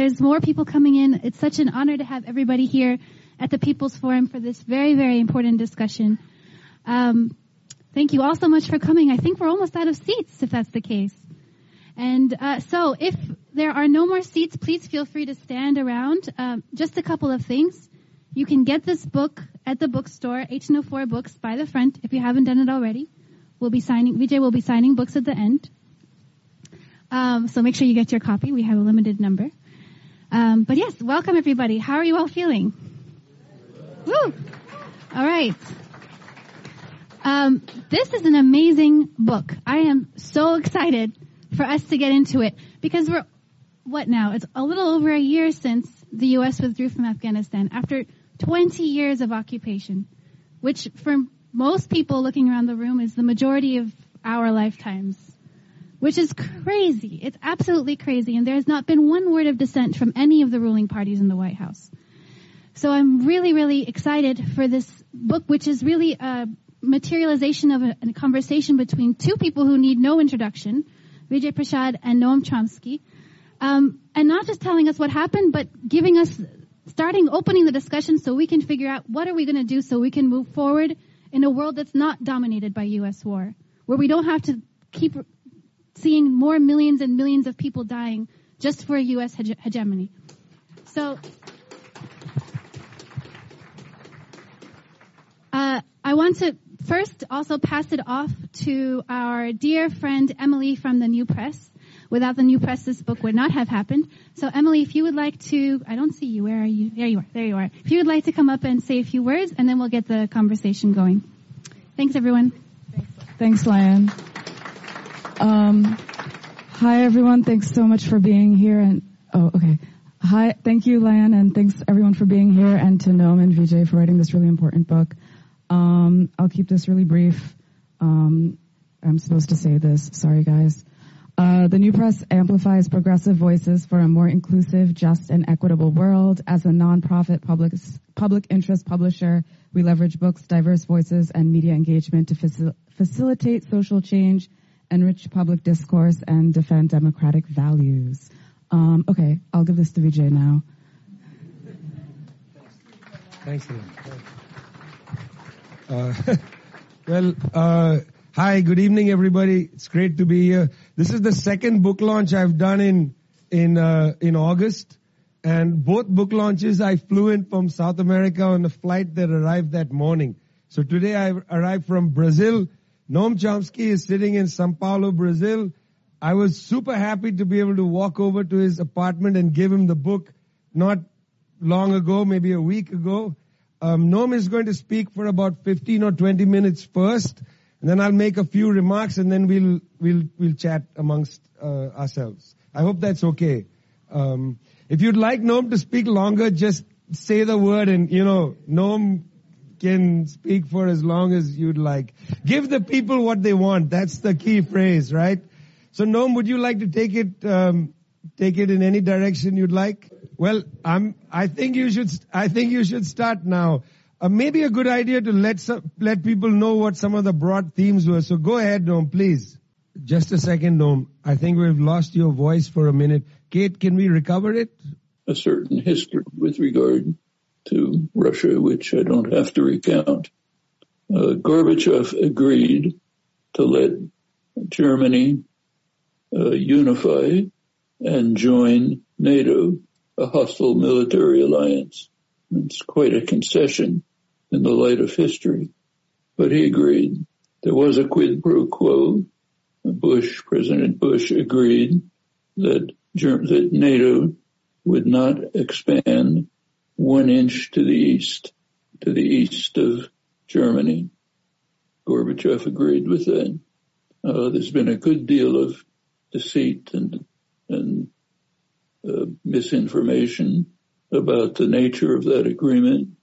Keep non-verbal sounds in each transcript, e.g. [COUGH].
there's more people coming in. It's such an honor to have everybody here at the People's Forum for this very, very important discussion. Um, thank you all so much for coming. I think we're almost out of seats, if that's the case. And uh, so, if there are no more seats, please feel free to stand around. Um, just a couple of things. You can get this book at the bookstore, 1804 Books, by the front, if you haven't done it already. We'll be signing, Vijay will be signing books at the end. Um, so make sure you get your copy. We have a limited number. Um, but yes, welcome everybody. How are you all feeling? Woo! All right. Um, this is an amazing book. I am so excited for us to get into it because we're what now? It's a little over a year since the U.S. withdrew from Afghanistan after 20 years of occupation, which for most people looking around the room is the majority of our lifetimes which is crazy. It's absolutely crazy. And there has not been one word of dissent from any of the ruling parties in the White House. So I'm really, really excited for this book, which is really a materialization of a, a conversation between two people who need no introduction, Vijay Prashad and Noam Chomsky. Um, and not just telling us what happened, but giving us, starting, opening the discussion so we can figure out what are we going to do so we can move forward in a world that's not dominated by U.S. war, where we don't have to keep seeing more millions and millions of people dying just for U.S. hege- hegemony. So, uh, I want to first also pass it off to our dear friend Emily from the New Press. Without the New Press, this book would not have happened. So, Emily, if you would like to, I don't see you. Where are you? There you are. There you are. If you would like to come up and say a few words, and then we'll get the conversation going. Thanks, everyone. Thanks, Lion. Um, hi everyone. Thanks so much for being here. And oh, okay. Hi. Thank you, Lan, and thanks everyone for being here, and to Noam and Vijay for writing this really important book. Um, I'll keep this really brief. Um, I'm supposed to say this. Sorry, guys. Uh, the New Press amplifies progressive voices for a more inclusive, just, and equitable world. As a nonprofit public public interest publisher, we leverage books, diverse voices, and media engagement to facil- facilitate social change enrich public discourse, and defend democratic values. Um, okay, I'll give this to Vijay now. Thanks. Uh, [LAUGHS] well, uh, hi, good evening, everybody. It's great to be here. This is the second book launch I've done in in uh, in August, and both book launches I flew in from South America on a flight that arrived that morning. So today I arrived from Brazil Noam Chomsky is sitting in Sao Paulo, Brazil. I was super happy to be able to walk over to his apartment and give him the book not long ago, maybe a week ago. Um, Noam is going to speak for about 15 or 20 minutes first, and then I'll make a few remarks, and then we'll we'll we'll chat amongst uh, ourselves. I hope that's okay. Um, if you'd like Noam to speak longer, just say the word, and you know, Noam can speak for as long as you'd like. Give the people what they want. That's the key phrase, right? So Noam, would you like to take it, um, take it in any direction you'd like? Well, I'm, I think you should, I think you should start now. Uh, maybe a good idea to let some, let people know what some of the broad themes were. So go ahead, Noam, please. Just a second, Noam. I think we've lost your voice for a minute. Kate, can we recover it? A certain history with regard to Russia, which I don't have to recount. Uh, Gorbachev agreed to let Germany uh, unify and join NATO, a hostile military alliance. It's quite a concession in the light of history, but he agreed. There was a quid pro quo. Bush, President Bush agreed that, that NATO would not expand one inch to the east, to the east of Germany. Gorbachev agreed with that. Uh, there's been a good deal of deceit and, and uh, misinformation about the nature of that agreement.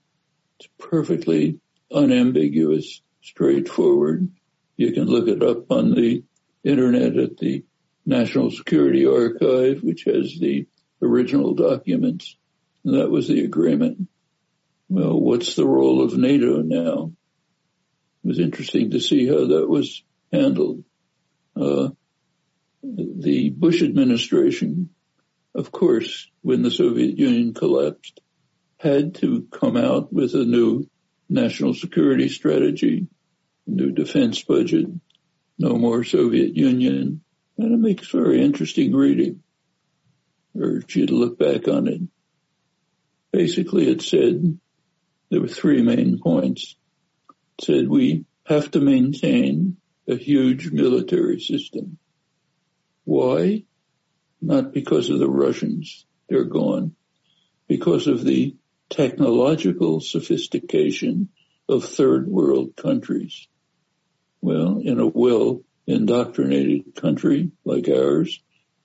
It's perfectly unambiguous, straightforward. You can look it up on the internet at the National Security Archive, which has the original documents. And that was the agreement. Well, what's the role of NATO now? It was interesting to see how that was handled. Uh, the Bush administration of course, when the Soviet Union collapsed, had to come out with a new national security strategy, new defense budget, no more Soviet Union, and it makes very interesting reading. I urge you to look back on it. Basically, it said there were three main points. It said we have to maintain a huge military system. Why? Not because of the Russians. They're gone. Because of the technological sophistication of third world countries. Well, in a well indoctrinated country like ours,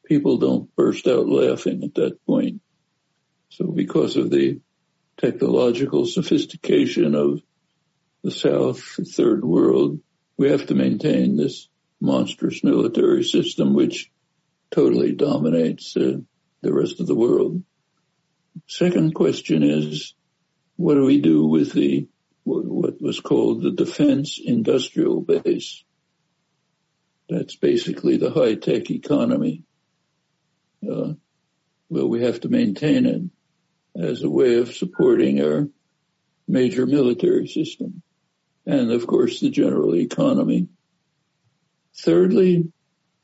people don't burst out laughing at that point. So because of the technological sophistication of the South, third world, we have to maintain this monstrous military system which totally dominates uh, the rest of the world. Second question is, what do we do with the what was called the defense industrial base? That's basically the high-tech economy. Uh, well, we have to maintain it as a way of supporting our major military system and of course the general economy. Thirdly,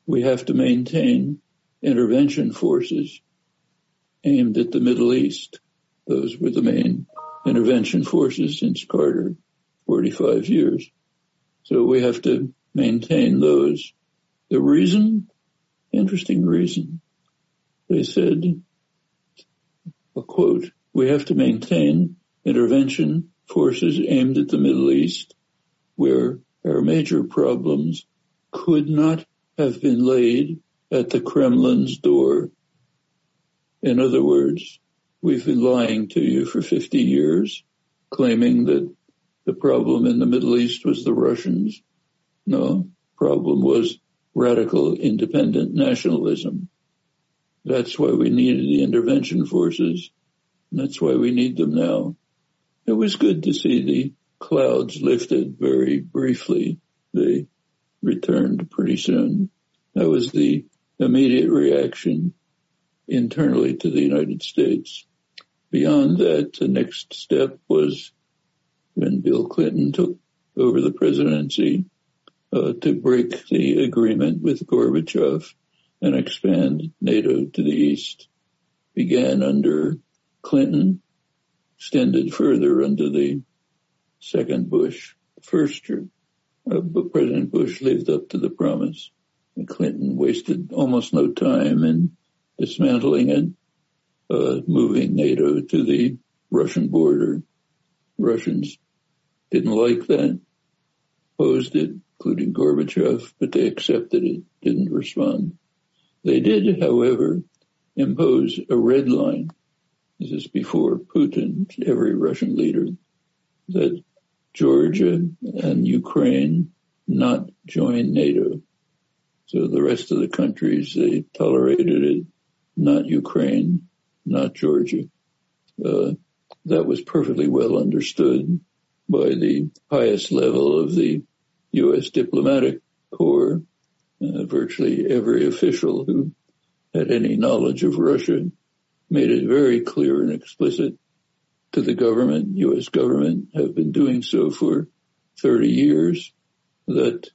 we have to maintain intervention forces aimed at the Middle East. Those were the main intervention forces since Carter, 45 years. So we have to maintain those. The reason, interesting reason, they said, quote, we have to maintain intervention forces aimed at the Middle East where our major problems could not have been laid at the Kremlin's door. In other words, we've been lying to you for 50 years, claiming that the problem in the Middle East was the Russians. No, problem was radical independent nationalism. That's why we needed the intervention forces. That's why we need them now. It was good to see the clouds lifted very briefly. They returned pretty soon. That was the immediate reaction internally to the United States. Beyond that, the next step was when Bill Clinton took over the presidency uh, to break the agreement with Gorbachev and expand NATO to the east. Began under Clinton, extended further under the second Bush. First, uh, President Bush lived up to the promise. And Clinton wasted almost no time in dismantling it, uh, moving NATO to the Russian border. Russians didn't like that, opposed it, including Gorbachev, but they accepted it, didn't respond. They did, however, impose a red line. This is before Putin, every Russian leader, that Georgia and Ukraine not join NATO. So the rest of the countries, they tolerated it, not Ukraine, not Georgia. Uh, that was perfectly well understood by the highest level of the U.S. diplomatic corps. Uh, virtually every official who had any knowledge of Russia made it very clear and explicit to the government, U.S. government, have been doing so for 30 years, that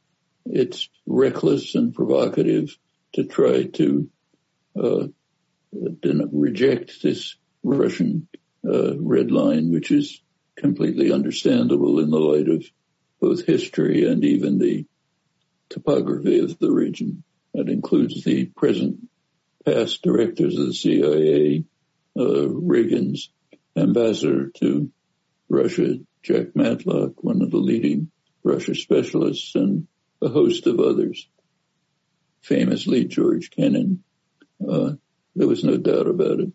it's reckless and provocative to try to uh, reject this Russian uh, red line, which is completely understandable in the light of both history and even the topography of the region. That includes the present past directors of the CIA, uh, Reagan's ambassador to Russia, Jack Matlock, one of the leading Russia specialists, and a host of others. Famously, George Kennan. Uh, there was no doubt about it.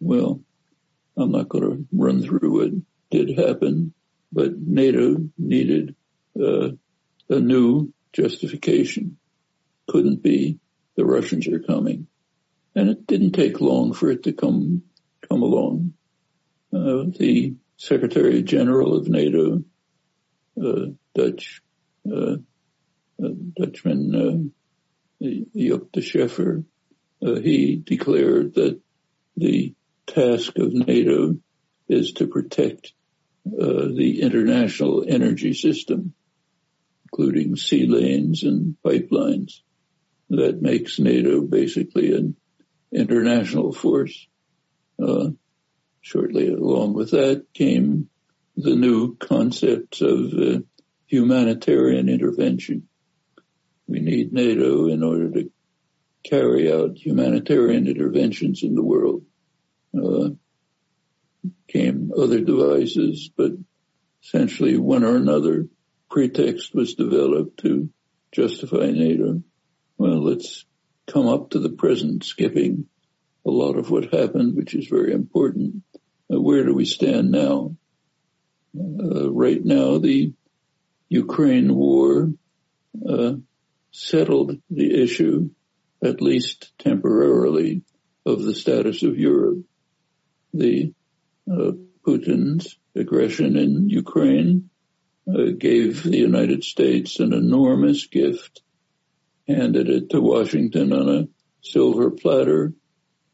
Well, I'm not going to run through what did happen, but NATO needed uh, a new justification. Couldn't be the Russians are coming. And it didn't take long for it to come, come along uh, the Secretary General of NATO, uh, Dutch, uh, uh Dutchman, uh, Joop de Scheffer, uh, he declared that the task of NATO is to protect uh, the international energy system, including sea lanes and pipelines. That makes NATO basically an international force. Uh, shortly along with that came the new concepts of uh, humanitarian intervention. We need NATO in order to carry out humanitarian interventions in the world. Uh, came other devices, but essentially one or another pretext was developed to justify NATO. Well, let's come up to the present, skipping a lot of what happened, which is very important. Uh, where do we stand now? Uh, right now, the Ukraine war uh, settled the issue, at least temporarily, of the status of Europe. The uh, Putin's aggression in Ukraine uh, gave the United States an enormous gift, handed it to Washington on a silver platter.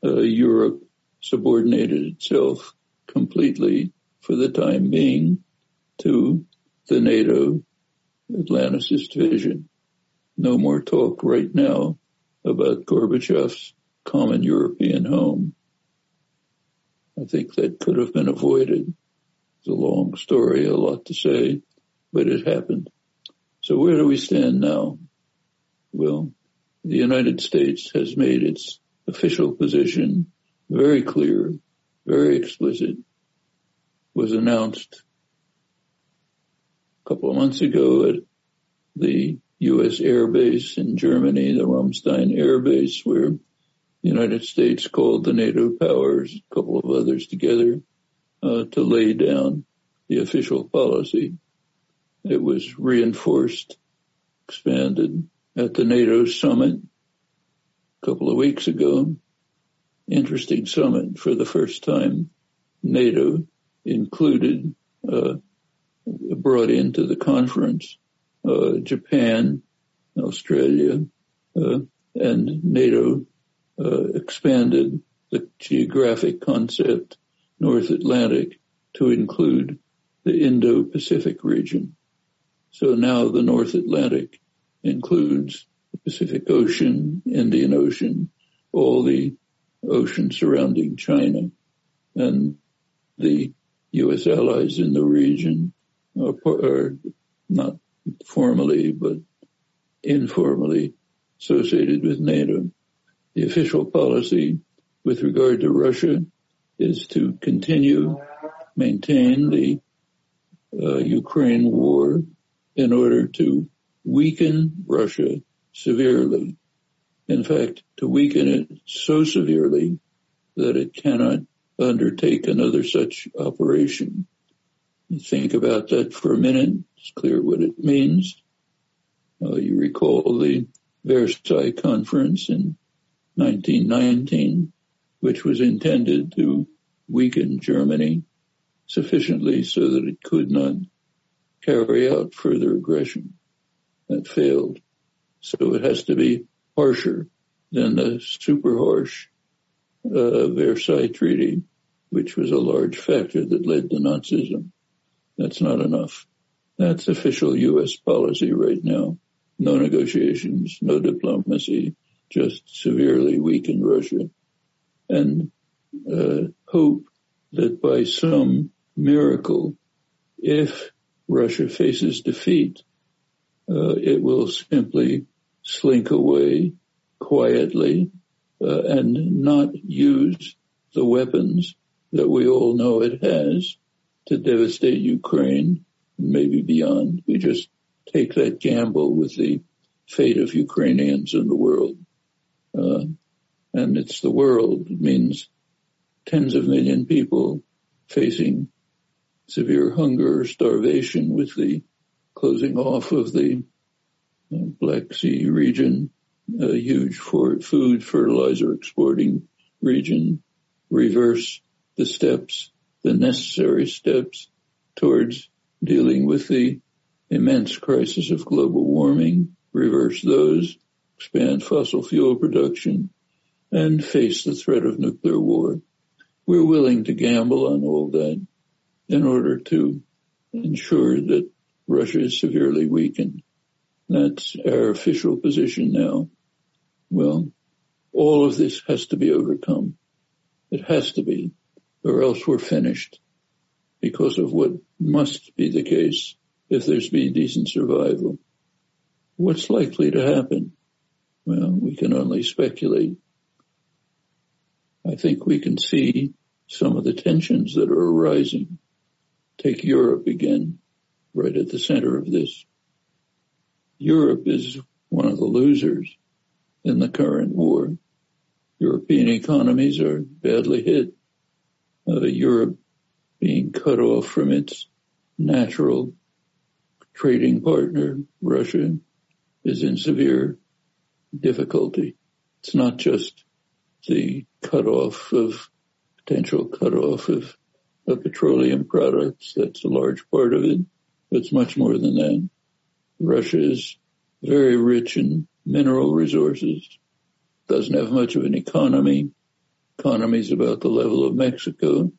Uh, Europe subordinated itself completely for the time being to the NATO Atlanticist vision. No more talk right now about Gorbachev's common European home. I think that could have been avoided. It's a long story, a lot to say, but it happened. So where do we stand now? Well, the United States has made its official position very clear, very explicit, was announced a couple of months ago at the U.S. Air Base in Germany, the Ramstein Air Base, where the United States called the NATO powers, a couple of others together, uh, to lay down the official policy. It was reinforced, expanded at the NATO summit a couple of weeks ago. Interesting summit for the first time. NATO included, uh, brought into the conference, uh, Japan, Australia, uh, and NATO, uh, expanded the geographic concept North Atlantic to include the Indo-Pacific region. So now the North Atlantic includes the Pacific Ocean, Indian Ocean, all the oceans surrounding China and the U.S. allies in the region are, are not formally but informally associated with NATO. The official policy with regard to Russia is to continue, maintain the uh, Ukraine war in order to weaken Russia severely. In fact, to weaken it so severely that it cannot undertake another such operation. Think about that for a minute. It's clear what it means. Uh, you recall the Versailles Conference in 1919, which was intended to weaken Germany sufficiently so that it could not carry out further aggression. That failed. So it has to be harsher than the super harsh uh, Versailles Treaty, which was a large factor that led to Nazism. That's not enough. That's official U.S. policy right now. No negotiations, no diplomacy, just severely weaken Russia and uh, hope that by some miracle, if Russia faces defeat, uh, it will simply slink away quietly uh, and not use the weapons that we all know it has to devastate Ukraine, maybe beyond. We just take that gamble with the fate of Ukrainians in the world. Uh, and it's the world. It means tens of million people facing severe hunger or starvation with the closing off of the uh, Black Sea region, a huge food fertilizer exporting region, reverse the steps, the necessary steps towards dealing with the immense crisis of global warming, reverse those, expand fossil fuel production, and face the threat of nuclear war. We're willing to gamble on all that in order to ensure that Russia is severely weakened. That's our official position now. Well, all of this has to be overcome. It has to be, or else we're finished because of what must be the case if there's be decent survival. What's likely to happen? Well, we can only speculate. I think we can see some of the tensions that are arising. Take Europe again, right at the center of this. Europe is one of the losers in the current war. European economies are badly hit. Uh, Europe being cut off from its natural trading partner, Russia, is in severe difficulty. It's not just the cutoff of potential cutoff of, of petroleum products. That's a large part of it. But it's much more than that. Russia is very rich in mineral resources, doesn't have much of an economy. Economy is about the level of Mexico,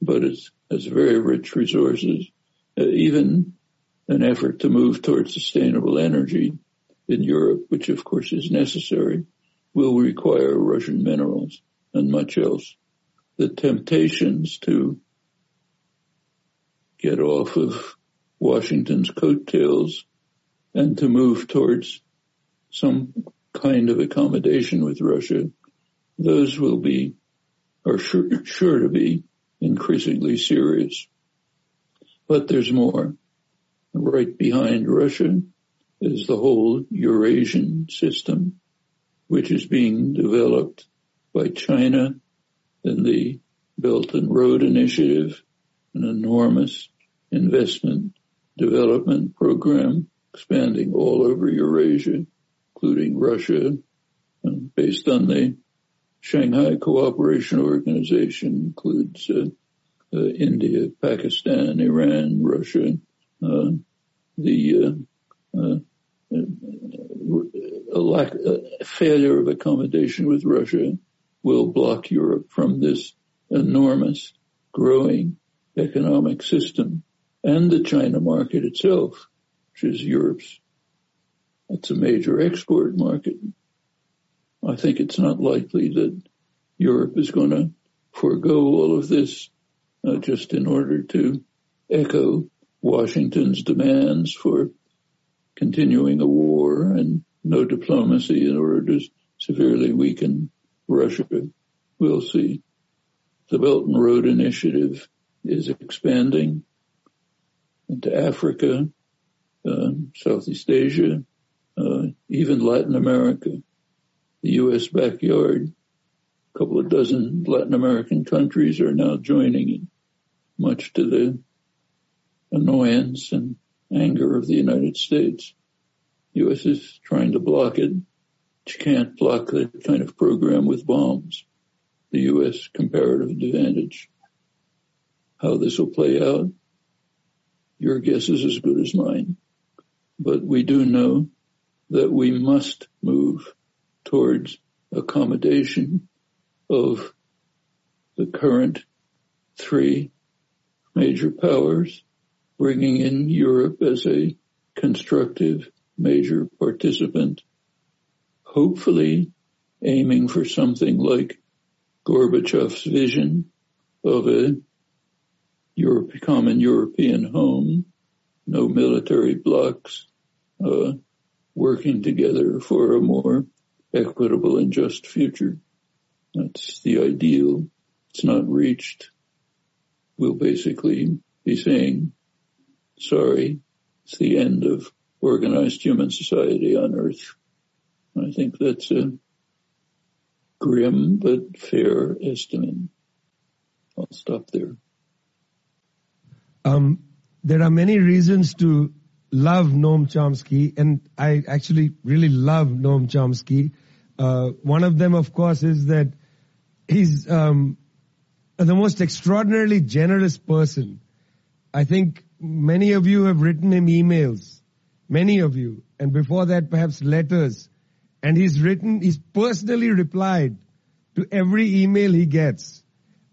but it has very rich resources. Uh, even an effort to move towards sustainable energy in Europe, which of course is necessary, will require Russian minerals and much else. The temptations to get off of Washington's coattails and to move towards some kind of accommodation with Russia, those will be, are sure, sure to be increasingly serious. But there's more. Right behind Russia is the whole Eurasian system, which is being developed by China in the Belt and Road Initiative, an enormous investment development program expanding all over Eurasia, including Russia, and based on the Shanghai Cooperation Organization, includes uh, uh, India, Pakistan, Iran, Russia, uh, the uh, uh, a lack, failure of accommodation with Russia will block Europe from this enormous growing economic system and the China market itself, which is Europe's. It's a major export market. I think it's not likely that Europe is going to forego all of this uh, just in order to echo Washington's demands for continuing a war and no diplomacy in order to severely weaken Russia. We'll see. The Belt and Road Initiative is expanding into Africa, uh, Southeast Asia, uh, even Latin America, the U.S. backyard. A couple of dozen Latin American countries are now joining in, much to the annoyance and anger of the United States. The U.S. is trying to block it. You can't block that kind of program with bombs. The U.S. comparative advantage. How this will play out, your guess is as good as mine. But we do know that we must move towards accommodation of the current three major powers bringing in Europe as a constructive major participant, hopefully aiming for something like Gorbachev's vision of a Europe, common European home, no military blocs, uh, working together for a more equitable and just future. That's the ideal. It's not reached. We'll basically be saying sorry, it's the end of organized human society on earth. I think that's a grim but fair estimate. I'll stop there. Um, there are many reasons to love Noam Chomsky, and I actually really love Noam Chomsky. Uh, one of them, of course, is that he's um, the most extraordinarily generous person. I think many of you have written him emails, many of you, and before that perhaps letters. And he's written, he's personally replied to every email he gets.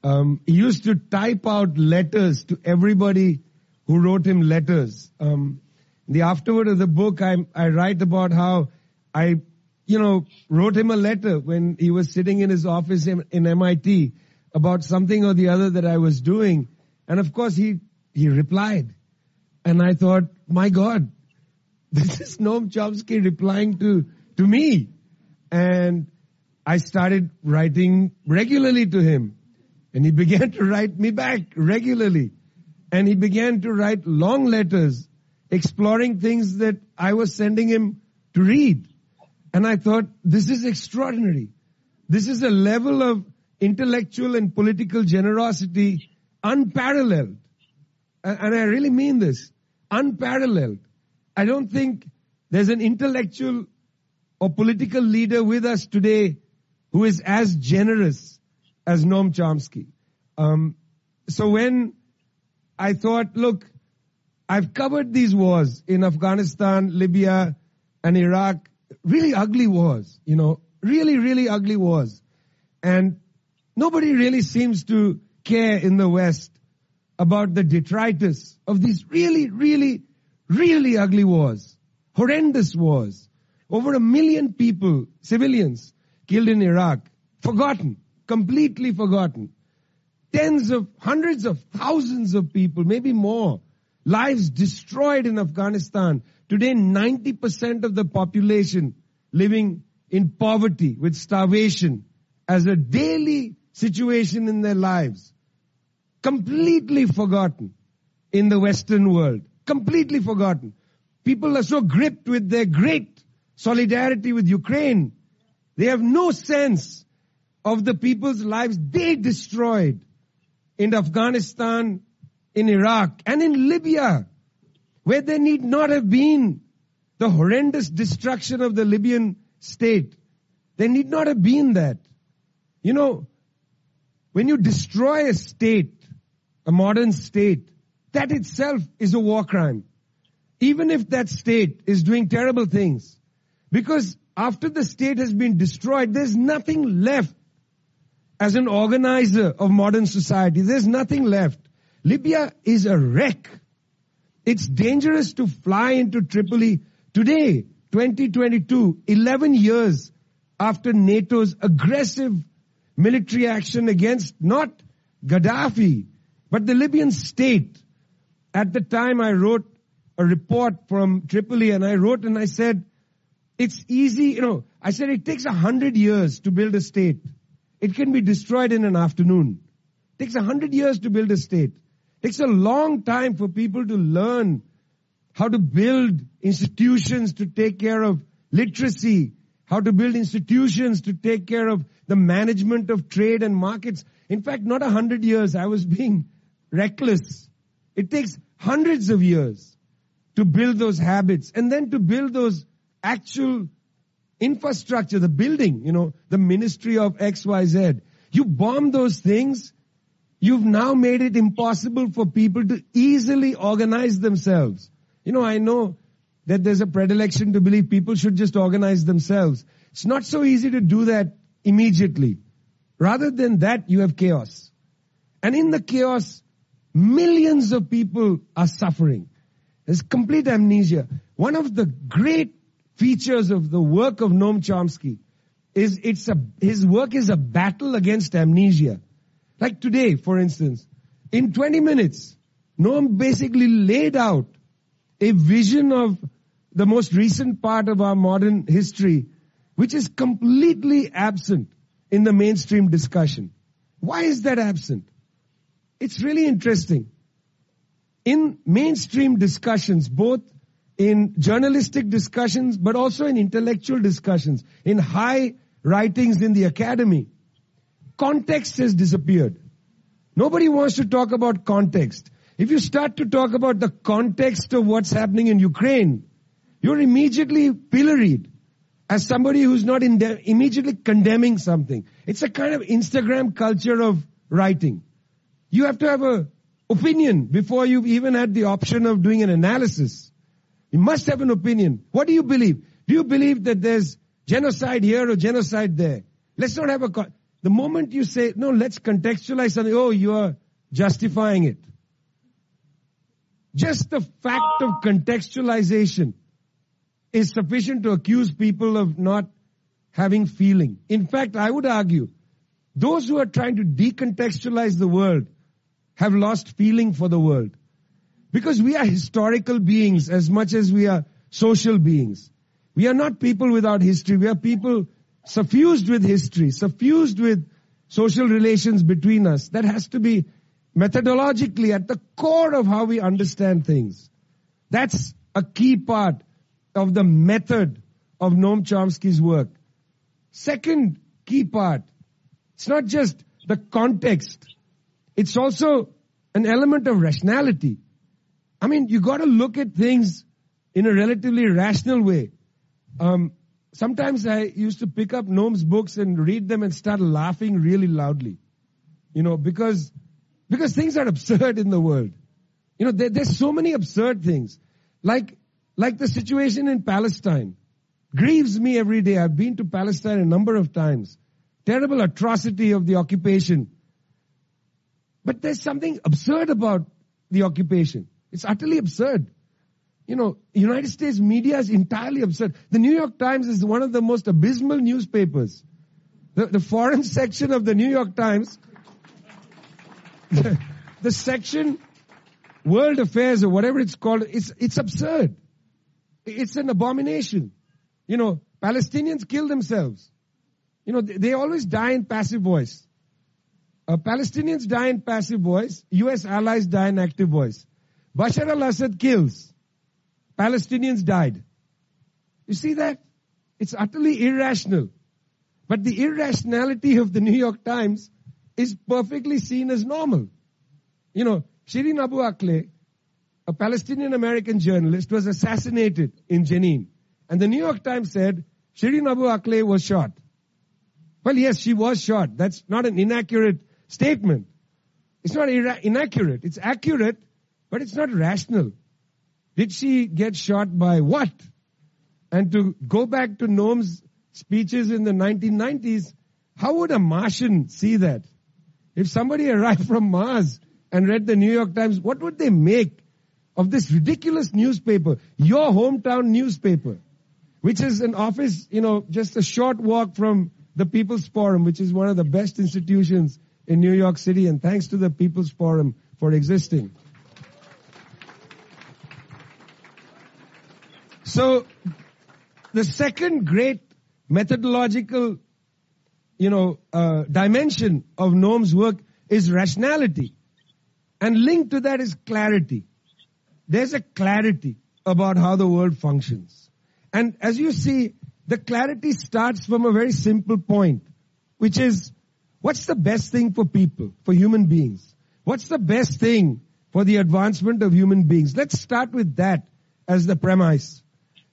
Um, he used to type out letters to everybody who wrote him letters. Um, the afterword of the book, I, I write about how I, you know, wrote him a letter when he was sitting in his office in, in MIT about something or the other that I was doing. And of course he, he replied. And I thought, my God, [LAUGHS] this is Noam Chomsky replying to, to me. And I started writing regularly to him. And he [LAUGHS] began to write me back regularly. And he began to write long letters exploring things that I was sending him to read. And I thought, this is extraordinary. This is a level of intellectual and political generosity unparalleled. And I really mean this. Unparalleled. I don't think there's an intellectual or political leader with us today who is as generous as Noam Chomsky. Um, so when I thought, look, I've covered these wars in Afghanistan, Libya, and Iraq, really ugly wars, you know, really, really ugly wars. And nobody really seems to care in the West about the detritus of these really, really, really ugly wars, horrendous wars. Over a million people, civilians, killed in Iraq, forgotten, completely forgotten. Tens of, hundreds of thousands of people, maybe more, lives destroyed in Afghanistan. Today, 90% of the population living in poverty with starvation as a daily situation in their lives. Completely forgotten in the Western world. Completely forgotten. People are so gripped with their great solidarity with Ukraine. They have no sense of the people's lives they destroyed in Afghanistan, in Iraq, and in Libya, where there need not have been the horrendous destruction of the Libyan state. There need not have been that. You know, when you destroy a state, a modern state, that itself is a war crime. Even if that state is doing terrible things. Because after the state has been destroyed, there's nothing left as an organizer of modern society. There's nothing left. Libya is a wreck. It's dangerous to fly into Tripoli today, 2022, 11 years after NATO's aggressive military action against not Gaddafi, but the Libyan state. At the time I wrote a report from Tripoli and I wrote and I said, it's easy, you know, I said it takes a hundred years to build a state. It can be destroyed in an afternoon. It takes a hundred years to build a state. It takes a long time for people to learn how to build institutions to take care of literacy, how to build institutions to take care of the management of trade and markets. In fact, not a hundred years. I was being reckless. It takes hundreds of years to build those habits and then to build those actual infrastructure, the building, you know, the ministry of XYZ. You bomb those things, you've now made it impossible for people to easily organize themselves. You know, I know that there's a predilection to believe people should just organize themselves. It's not so easy to do that immediately. Rather than that, you have chaos. And in the chaos, millions of people are suffering. There's complete amnesia. One of the great features of the work of Noam Chomsky is it's a, his work is a battle against amnesia. Like today, for instance, in 20 minutes, Noam basically laid out a vision of the most recent part of our modern history, which is completely absent in the mainstream discussion. Why is that absent? It's really interesting. In mainstream discussions, both in journalistic discussions, but also in intellectual discussions, in high writings in the academy. Context has disappeared. Nobody wants to talk about context. If you start to talk about the context of what's happening in Ukraine, you're immediately pilloried as somebody who's not de- immediately condemning something. It's a kind of Instagram culture of writing. You have to have a opinion before you've even had the option of doing an analysis. You must have an opinion. What do you believe? Do you believe that there's genocide here or genocide there? Let's not have a, The moment you say, no, let's contextualize something, oh, you are justifying it. Just the fact of contextualization is sufficient to accuse people of not having feeling. In fact, I would argue, those who are trying to decontextualize the world have lost feeling for the world. Because we are historical beings as much as we are social beings. We are not people without history. We are people suffused with history, suffused with social relations between us. That has to be methodologically at the core of how we understand things. That's a key part of the method of Noam Chomsky's work. Second key part, it's not just the context, it's also an element of rationality. I mean, you gotta look at things in a relatively rational way. Um, sometimes I used to pick up Noam's books and read them and start laughing really loudly. You know, because, because things are absurd in the world. You know, there, there's so many absurd things. Like, like the situation in Palestine. Grieves me every day. I've been to Palestine a number of times. Terrible atrocity of the occupation. But there's something absurd about the occupation. It's utterly absurd you know, United States media is entirely absurd. The New York Times is one of the most abysmal newspapers. The, the foreign [LAUGHS] section of the New York Times, the, the section World Affairs or whatever it's called, it's, it's absurd. It's an abomination. You know, Palestinians kill themselves. You know, they, they always die in passive voice. Uh, Palestinians die in passive voice. U.S. allies die in active voice. Bashar al-Assad kills. Palestinians died. You see that? It's utterly irrational. But the irrationality of the New York Times is perfectly seen as normal. You know, Shireen Abu Akleh, a Palestinian American journalist, was assassinated in Jenin. And the New York Times said Shireen Abu Akleh was shot. Well, yes, she was shot. That's not an inaccurate statement. It's not ira- inaccurate. It's accurate, but it's not rational. Did she get shot by what? And to go back to Noam's speeches in the 1990s, how would a Martian see that? If somebody [LAUGHS] arrived from Mars and read the New York Times, what would they make of this ridiculous newspaper, your hometown newspaper, which is an office, you know, just a short walk from the People's Forum, which is one of the best institutions in New York City, and thanks to the People's Forum for existing. So, the second great methodological, you know, uh, dimension of Noam's work is rationality. And linked to that is clarity. There's a clarity about how the world functions. And as you see, the clarity starts from a very simple point, which is, what's the best thing for people, for human beings? What's the best thing for the advancement of human beings? Let's start with that as the premise.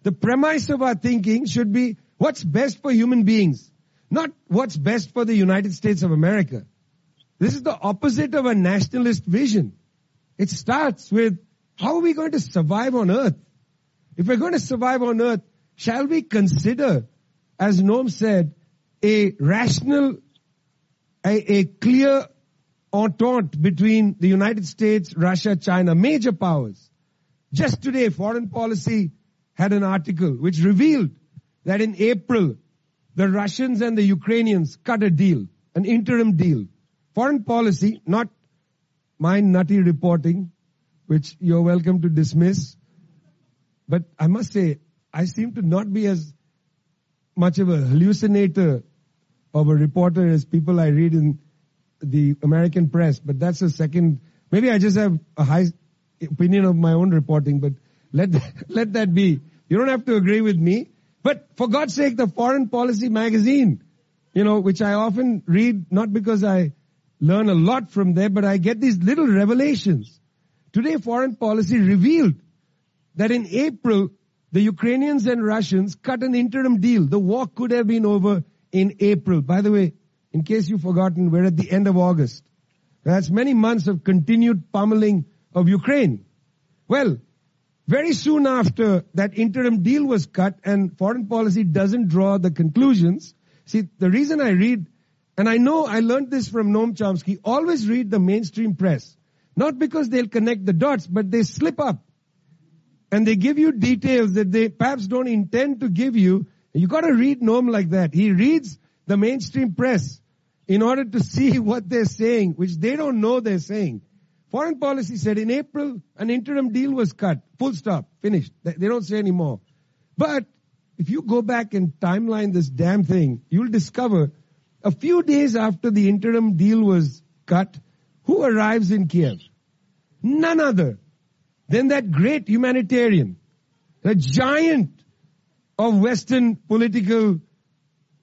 The premise of our thinking should be what's best for human beings, not what's best for the United States of America. This is the opposite of a nationalist vision. It starts with how are we going to survive on earth? If we're going to survive on earth, shall we consider, as Noam said, a rational, a, a clear entente between the United States, Russia, China, major powers. Just today, foreign policy had an article which revealed that in April, the Russians and the Ukrainians cut a deal, an interim deal. Foreign policy, not my nutty reporting, which you're welcome to dismiss. But I must say, I seem to not be as much of a hallucinator of a reporter as people I read in the American press, but that's a second, maybe I just have a high opinion of my own reporting, but let, [LAUGHS] let that be. You don't have to agree with me. But for God's sake, the foreign policy magazine, you know, which I often read, not because I learn a lot from there, but I get these little revelations. Today, foreign policy revealed that in April, the Ukrainians and Russians cut an interim deal. The war could have been over in April. By the way, in case you've forgotten, we're at the end of August. That's many months of continued pummeling of Ukraine. Well, very soon after that interim deal was cut and foreign policy doesn't draw the conclusions. See, the reason I read And I know I learned this from Noam Chomsky. Always read the mainstream press. Not because they'll connect the dots, but they slip up. And they give you details that they perhaps don't intend to give you. You gotta read Noam like that. He reads the mainstream press in order to [LAUGHS] see what they're saying, which they don't know they're saying. Foreign policy said in April, an interim deal was cut. Full stop. Finished. They don't say anymore. But if you go back and timeline this damn thing, you'll discover a few days after the interim deal was cut, who arrives in Kiev? None other than that great humanitarian, the giant of Western political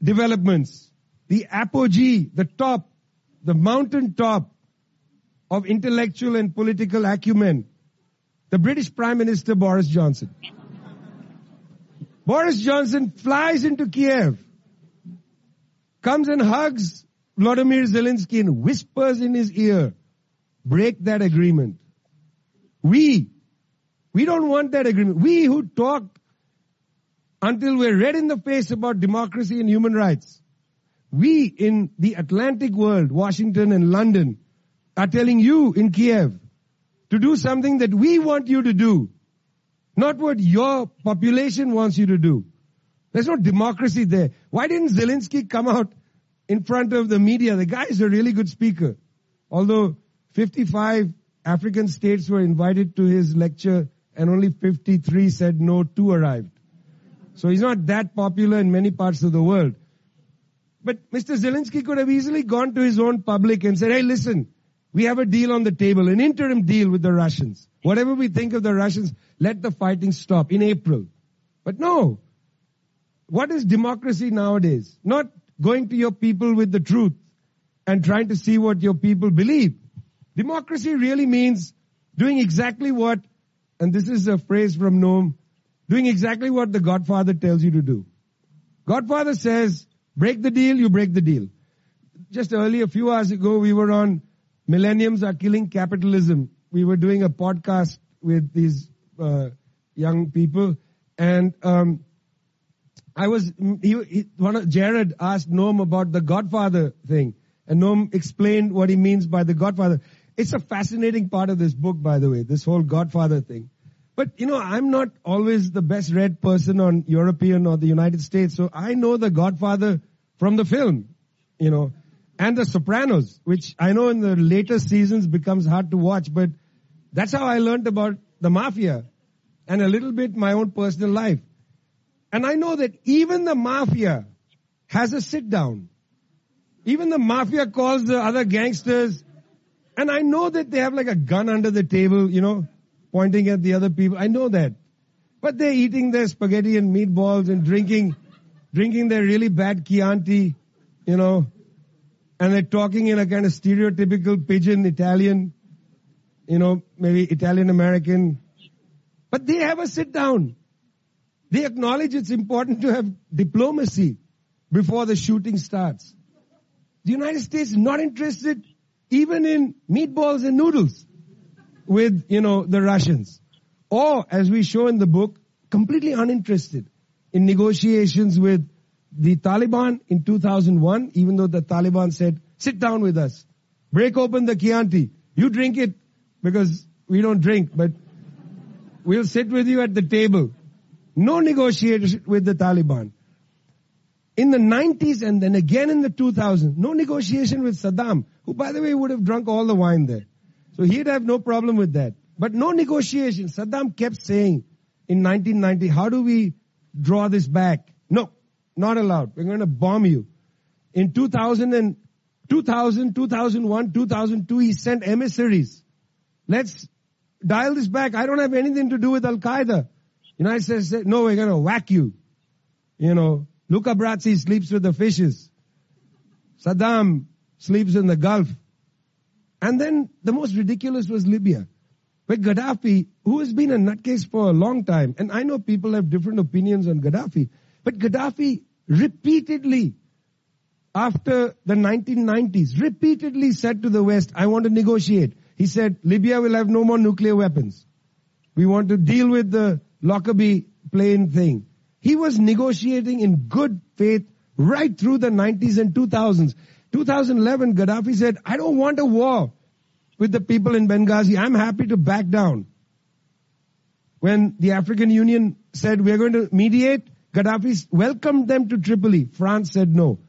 developments, the apogee, the top, the mountain top of intellectual and political acumen, the British Prime Minister Boris Johnson. Boris Johnson flies into Kiev, comes and hugs Vladimir Zelensky and whispers in his ear, break that agreement. We, we don't want that agreement. We who talk until we're red in the face about democracy and human rights. We in the Atlantic world, Washington and London, are telling you in Kiev to do something that we want you to do, not what your population wants you to do. There's no democracy there. Why didn't Zelensky come out in front of the media? The guy is a really good speaker. Although 55 African states were invited to his lecture and only 53 said no, two arrived. So he's not that popular in many parts of the world. But Mr. Zelensky could have easily gone to his own public and said, hey listen, we have a deal on the table, an interim deal with the Russians. Whatever we think of the Russians, let the fighting stop in April. But no. What is democracy nowadays? Not going to your people with the truth and trying to see what your people believe. Democracy really means doing exactly what, and this is a phrase from Noam, doing exactly what the Godfather tells you to do. Godfather says, break the deal, you break the deal. Just earlier, a few hours ago, we were on Millennials are killing capitalism. We were doing a podcast with these uh, young people, and um, I was he, he, one of Jared asked Noam about the Godfather thing, and Noam explained what he means by the Godfather. It's a fascinating part of this book, by the way, this whole Godfather thing. But you know, I'm not always the best read person on European or the United States, so I know the Godfather from the film. You know, and The Sopranos, which I know in the later seasons becomes hard to watch, but that's how I learned about the mafia and a little bit my own personal life. And I know that even the mafia has a sit down. Even the mafia calls the other gangsters, and I know that they have like a gun under the table, you know, pointing at the other people. I know that. But they're eating their spaghetti and meatballs and drinking, drinking their really bad Chianti, you know, and they're talking in a kind of stereotypical pidgin Italian, you know, maybe Italian American. But they have a sit down. They acknowledge it's important to have diplomacy before the shooting starts. The United States is not interested even in meatballs and noodles with, you know, the Russians. Or, as we show in the book, completely uninterested in negotiations with the Taliban in 2001, even though the Taliban said, sit down with us, break open the Chianti, you drink it because we don't drink, but we'll sit with you at the table. No negotiation with the Taliban. In the 90s and then again in the 2000s, no negotiation with Saddam, who by the way would have drunk all the wine there. So he'd have no problem with that. But no negotiation. Saddam kept saying in 1990, how do we draw this back? No, not allowed. We're going to bomb you. In 2000 and 2000, 2001, 2002, he sent emissaries. Let's dial this back. I don't have anything to do with Al Qaeda. United States said, no, we're going to whack you. You know, Luca Brasi sleeps with the fishes. Saddam sleeps in the Gulf. And then the most ridiculous was Libya. But Gaddafi, who has been a nutcase for a long time, and I know people have different opinions on Gaddafi, but Gaddafi repeatedly, after the 1990s, repeatedly said to the West, I want to negotiate. He said, Libya will have no more nuclear weapons. We want to deal with the Lockerbie plane thing. He was negotiating in good faith right through the 90s and 2000s. 2011, Gaddafi said, I don't want a war with the people in Benghazi. I'm happy to back down. When the African Union said we're going to mediate, Gaddafi welcomed them to Tripoli. France said no.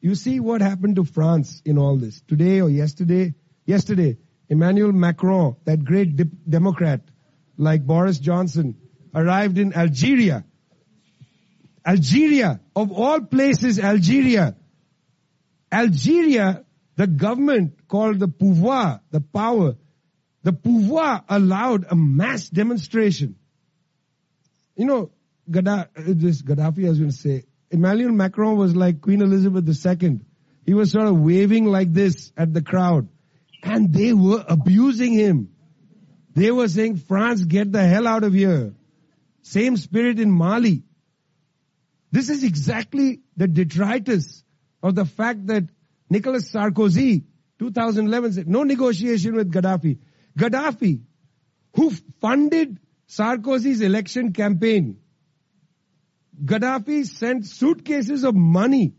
You see what happened to France in all this. Today or yesterday, yesterday, Emmanuel Macron, that great dip- Democrat, like Boris Johnson, arrived in Algeria. Algeria, of all places, Algeria. Algeria, the government called the pouvoir, the power, the pouvoir allowed a mass demonstration. You know, Gaddafi, this Gaddafi, I was going to say, Emmanuel Macron was like Queen Elizabeth II. He was sort of waving like this at the crowd. And they were abusing him. They were saying, France, get the hell out of here. Same spirit in Mali. This is exactly the detritus of the fact that Nicolas Sarkozy, 2011 said, no negotiation with Gaddafi. Gaddafi, who funded Sarkozy's election campaign, Gaddafi sent suitcases of money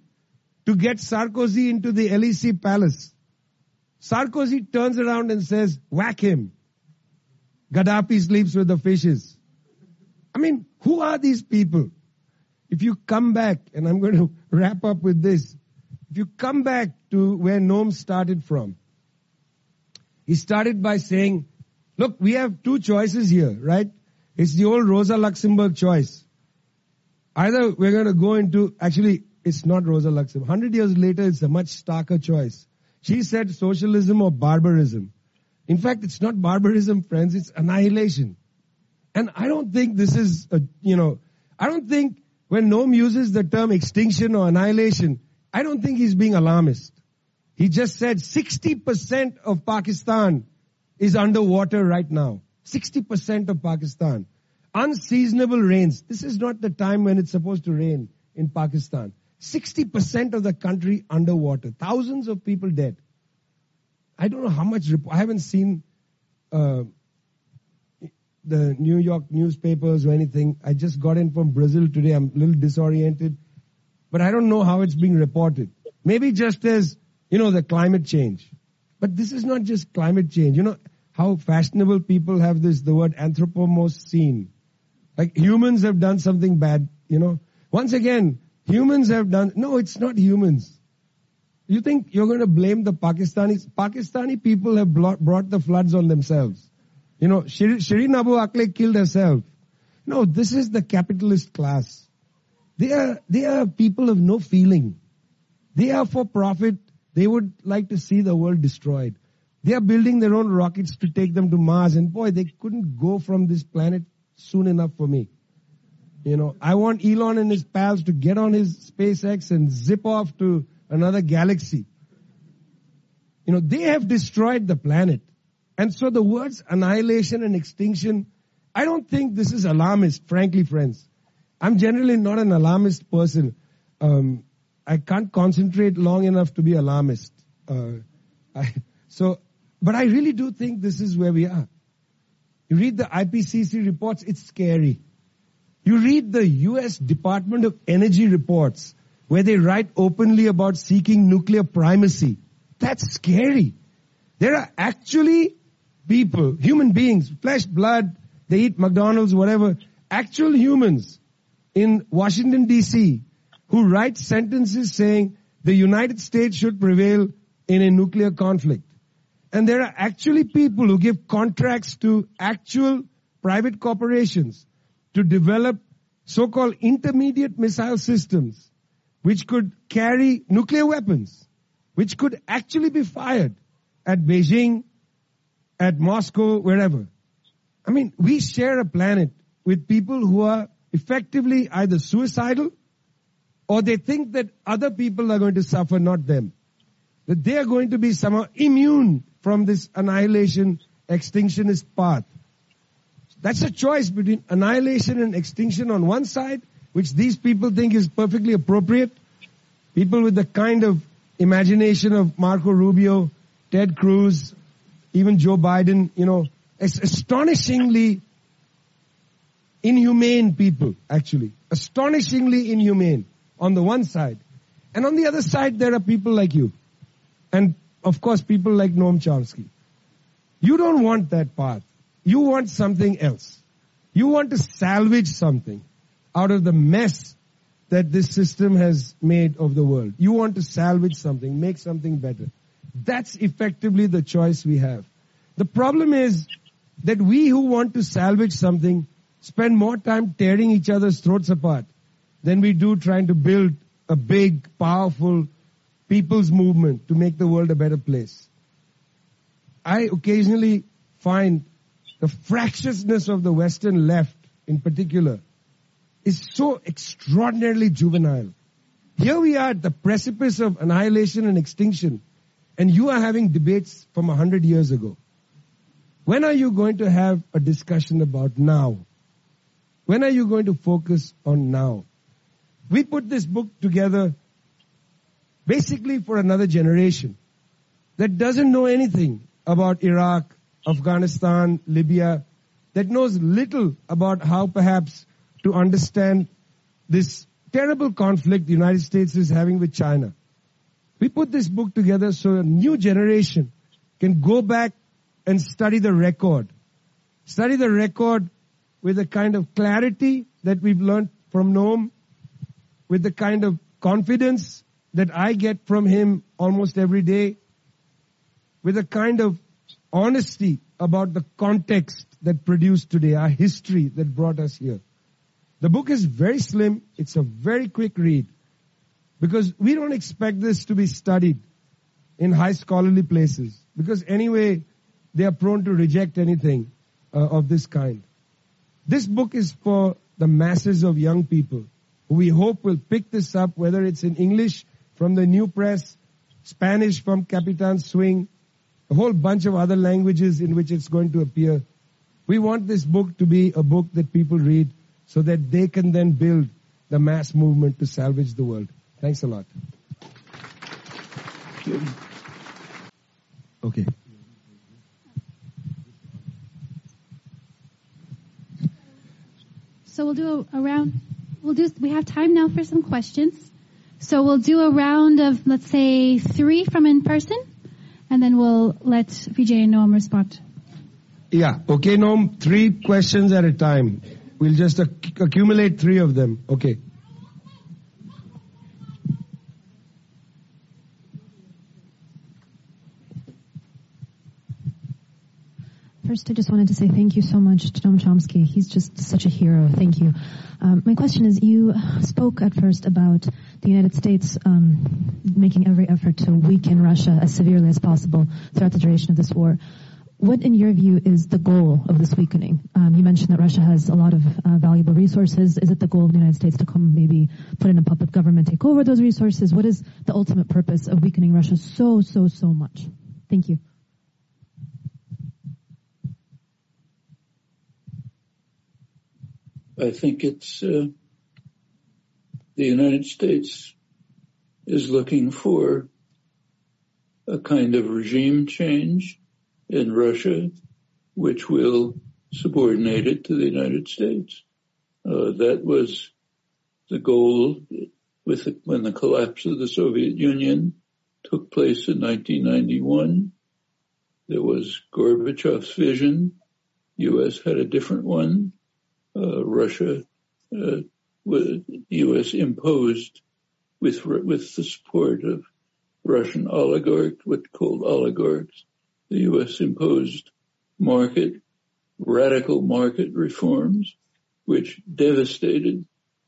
to get Sarkozy into the Elysee palace. Sarkozy turns around and says, whack him. Gaddafi sleeps with the fishes. I mean, who are these people? If you come back, and I'm going to [LAUGHS] wrap up with this, if you come back to where Noam started from, he started by saying, look, we have two choices here, right? It's the old Rosa Luxemburg choice. Either we're going to go into, actually, it's not Rosa Luxemburg. Hundred years later, it's a much starker choice. She said socialism or barbarism. In fact, it's not barbarism, friends, it's annihilation. And I don't think this is, a, you know, I don't think when Noam uses the term extinction or annihilation, I don't think he's being alarmist. He just said 60% of Pakistan is underwater right now. 60% of Pakistan. Unseasonable rains. This is not the time when it's supposed to rain in Pakistan. 60% of the country underwater. Thousands of people dead. I don't know how much, I haven't seen uh, the New York newspapers or anything. I just got in from Brazil today. I'm a little disoriented. But I don't know how it's being reported. Maybe just as, you know, the climate change. But this is not just climate change. You know how fashionable people have this, the word anthropomorphine. Like humans have done something bad, you know. Once again, humans have done, no, it's not humans. You think you're going to blame the Pakistanis? Pakistani people have brought the floods on themselves. You know, Shireen Abu Akleh killed herself. No, this is the capitalist class. They are, they are people of no feeling. They are for profit. They would like to see the world destroyed. They are building their own rockets to take them to Mars and boy, they couldn't go from this planet soon enough for me. You know, I want Elon and his pals to get on his SpaceX and zip off to another galaxy. You know, they have destroyed the planet. And so the words annihilation and extinction, I don't think this is alarmist, frankly, friends. I'm generally not an alarmist person. Um, I can't concentrate long enough to be alarmist. Uh, I, so, but I really do think this is where we are. You read the IPCC reports, it's scary. You read the US Department of Energy reports where they write openly about seeking nuclear primacy. That's scary. There are actually people, human beings, flesh, blood, they eat McDonald's, whatever, actual humans in Washington DC who write sentences saying the United States should prevail in a nuclear conflict. And there are actually people who give contracts to actual private corporations to develop so-called intermediate missile systems which could carry nuclear weapons, which could actually be fired at Beijing, at Moscow, wherever. I mean, we share a planet with people who are effectively either suicidal or they think that other people are going to suffer, not them. That they are going to be somehow immune from this annihilation, extinctionist path. That's a choice between annihilation and extinction on one side, which these people think is perfectly appropriate. People with the kind of imagination of Marco Rubio, Ted Cruz, even Joe Biden, you know, astonishingly inhumane people, actually. Astonishingly inhumane on the one side. And on the other side, there are people like you. and of course people like Noam Chomsky. You don't want that path. You want something else. You want to salvage something out of the mess that this system has made of the world. You want to salvage something, make something better. That's effectively the choice we have. The problem is that we who want to salvage something spend more time tearing each other's throats apart than we do trying to build a big, powerful people's movement to make the world a better place. I occasionally find the fractiousness of the Western left in particular is so extraordinarily juvenile. Here we are at the precipice of annihilation and extinction, and you are having debates from a hundred years ago. When are you going to have a discussion about now? When are you going to focus on now? We put this book together basically for another generation that doesn't know anything about Iraq, Afghanistan, Libya, that knows little about how perhaps to understand this terrible conflict the United States is having with China. We put this book together so a new generation can go back and study the record. Study the record with the kind of clarity that we've learned from Noam, with the kind of confidence that I get from him almost every day, with a kind of honesty about the context that produced today, our history that brought us here. The book is very slim. It's a very quick read because we don't expect this to be studied in high scholarly places because anyway, they are prone to reject anything uh, of this kind. This book is for the masses of young people who we hope will pick this up, whether it's in English from the New Press, Spanish from Capitan Swing, a whole bunch of other languages in which it's going to appear. We want this book to be a book that people read so that they can then build the mass movement to salvage the world. Thanks a lot. Okay. So we'll do a, round. We'll do. We have time now for some questions. So we'll do a round of let's say three from in person, and then we'll let Vijay and Noam respond. Yeah. Okay, Noam. Three questions at a time. We'll just acc- accumulate three of them. Okay. First, I just wanted to say thank you so much to Noam Chomsky. He's just such a hero. Thank you. Um, my question is, you spoke at first about the United States um, making every effort to weaken Russia as severely as possible throughout the duration of this war. What, in your view, is the goal of this weakening? Um, you mentioned that Russia has a lot of uh, valuable resources. Is it the goal of the United States to come maybe put in a puppet government, take over those resources? What is the ultimate purpose of weakening Russia so, so, so much? Thank you. I think it's uh, the United States is looking for a kind of regime change in Russia, which will subordinate it to the United States. Uh, that was the goal when the collapse of the Soviet Union took place in 1991. There was Gorbachev's vision. U.S. had a different one. Uh, Russia, uh, U.S. imposed with with the support of Russian oligarchs, what called oligarchs, the U.S. imposed market, radical market reforms, which devastated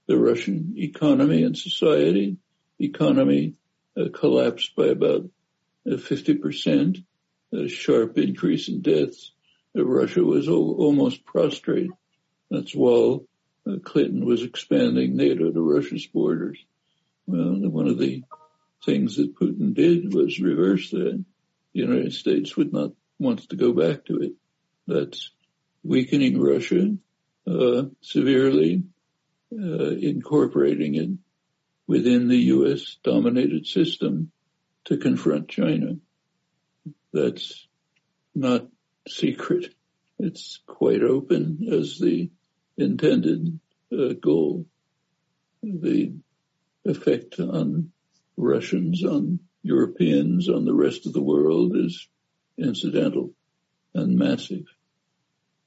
the Russian economy and society. Economy uh, collapsed by about uh, 50%, a sharp increase in deaths. Uh, Russia was almost prostrate. That's while uh, Clinton was expanding NATO to Russia's borders. Well, one of the things that Putin did was reverse that the United States would not want to go back to it. That's weakening Russia uh, severely, uh, incorporating it within the U.S. dominated system to confront China. That's not secret. It's quite open as the intended uh, goal. The effect on Russians, on Europeans on the rest of the world is incidental and massive.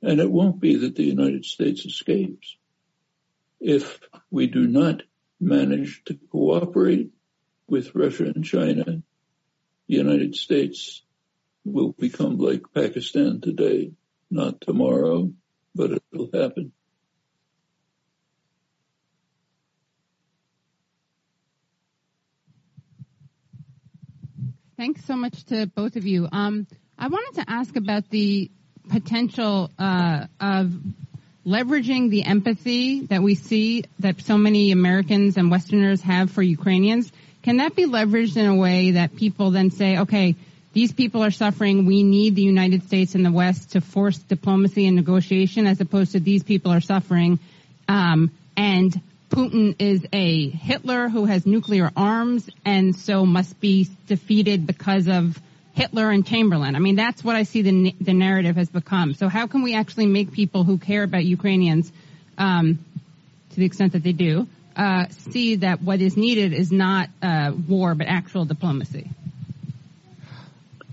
And it won't be that the United States escapes. If we do not manage to cooperate with Russia and China, the United States will become like Pakistan today, not tomorrow, but it will happen. Thanks so much to both of you. Um, I wanted to ask about the potential uh, of leveraging the empathy that we see that so many Americans and Westerners have for Ukrainians. Can that be leveraged in a way that people then say, okay, these people are suffering. We need the United States and the West to force diplomacy and negotiation as opposed to these people are suffering. Um, and Putin is a Hitler who has nuclear arms and so must be defeated because of Hitler and Chamberlain. I mean, that's what I see the, the narrative has become. So how can we actually make people who care about Ukrainians, um, to the extent that they do, uh, see that what is needed is not uh, war but actual diplomacy?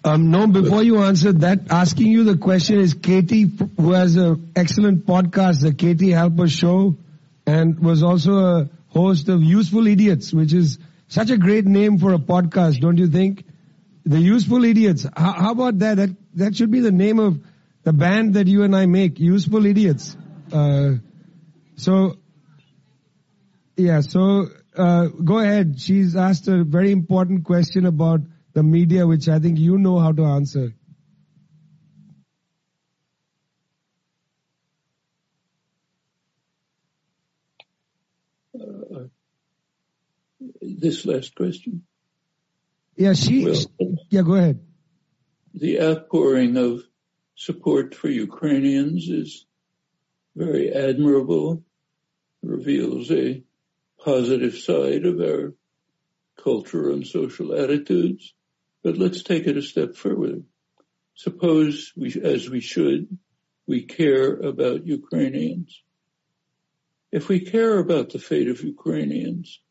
Um, no, before you answer that, asking you the question is Katie, who has an excellent podcast, the Katie Halper Show, and was also a host of Useful Idiots, which is such a great name for a podcast, don't you think? The Useful Idiots. How, how about that? That that should be the name of the band that you and I make, Useful Idiots. Uh, so, yeah, so uh, go ahead. She's asked a very important question about the media, which I think you know how to answer. Uh, this last question. Yeah, she, yeah, go ahead. The outpouring of support for Ukrainians is very admirable, reveals a positive side of our culture and social attitudes. But let's take it a step further. Suppose we, as we should, we care about Ukrainians. If we care about the fate of Ukrainians,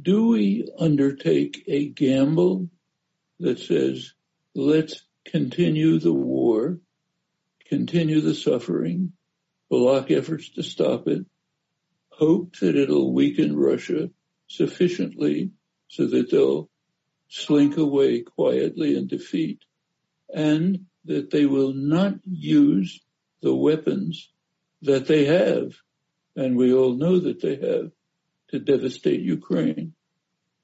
do we undertake a gamble that says, let's continue the war, continue the suffering, block efforts to stop it, hope that it'll weaken Russia sufficiently so that they'll slink away quietly in defeat and that they will not use the weapons that they have, and we all know that they have, to devastate Ukraine.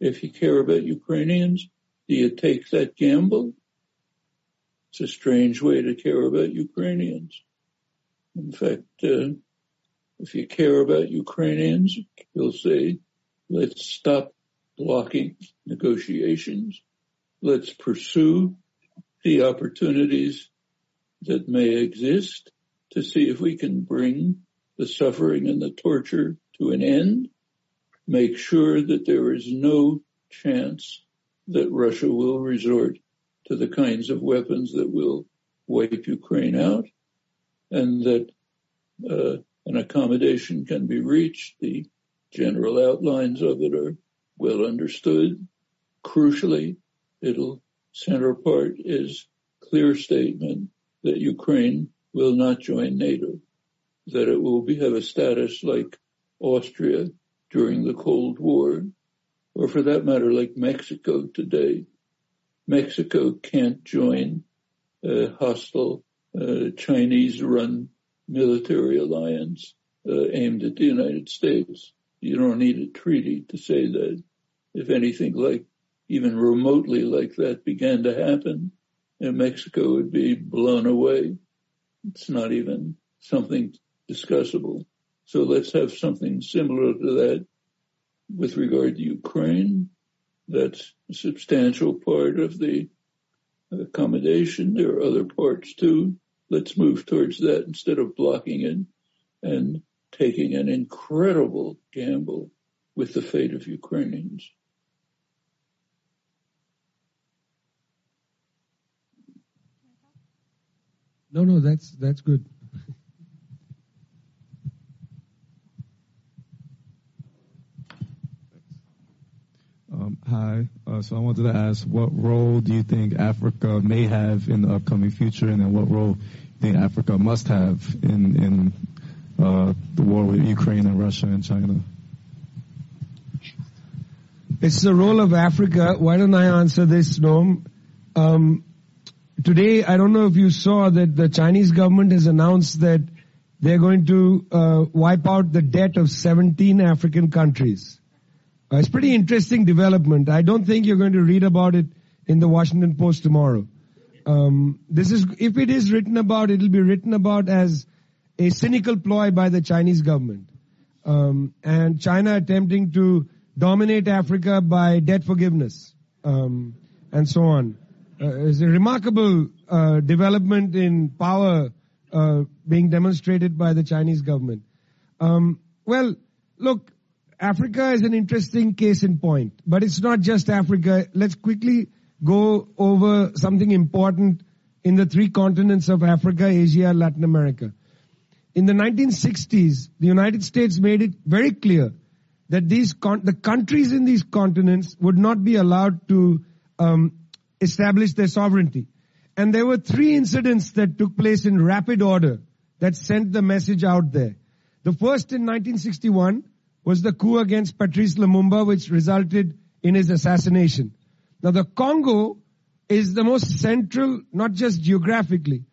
If you care about Ukrainians, do you take that gamble? It's a strange way to care about Ukrainians. In fact, uh, if you care about Ukrainians, you'll say, let's stop blocking negotiations. Let's pursue the opportunities that may exist to see if we can bring the suffering and the torture to an end, make sure that there is no chance that Russia will resort to the kinds of weapons that will wipe Ukraine out and that uh, an accommodation can be reached. The general outlines of it are well understood. Crucially, it'll center part is clear statement that Ukraine will not join NATO, that it will be, have a status like Austria during the Cold War, or for that matter, like Mexico today. Mexico can't join a hostile uh, Chinese-run military alliance uh, aimed at the United States. You don't need a treaty to say that. If anything like even remotely like that began to happen, and Mexico would be blown away. It's not even something discussable. So let's have something similar to that with regard to Ukraine. That's a substantial part of the accommodation. There are other parts too. Let's move towards that instead of blocking it and taking an incredible gamble with the fate of Ukrainians. No, no, that's that's good. Um, hi, uh, so I wanted to ask, what role do you think Africa may have in the upcoming future, and then what role do you think Africa must have in in uh, the war with Ukraine and Russia and China? It's the role of Africa. Why don't I answer this, Noam? Um, today, I don't know if you saw that the Chinese government has announced that they're going to uh, wipe out the debt of 17 African countries. Uh, it's pretty interesting development. I don't think you're going to read about it in the Washington Post tomorrow. Um, this is, if it is written about, it'll be written about as a cynical ploy by the Chinese government. Um, and China attempting to dominate Africa by debt forgiveness, um, and so on. Uh, it's a remarkable uh, development in power uh, being demonstrated by the Chinese government. Um, well, look, Africa is an interesting case in point, but it's not just Africa. Let's quickly go over something important in the three continents of Africa, Asia, Latin America. In the 1960s, the United States made it very clear that these con- the countries in these continents would not be allowed to um, establish their sovereignty. And there were three incidents that took place in rapid order that sent the message out there. The first in 1961 was the coup against Patrice Lumumba, which resulted in his assassination. Now the Congo is the most central, not just geographically,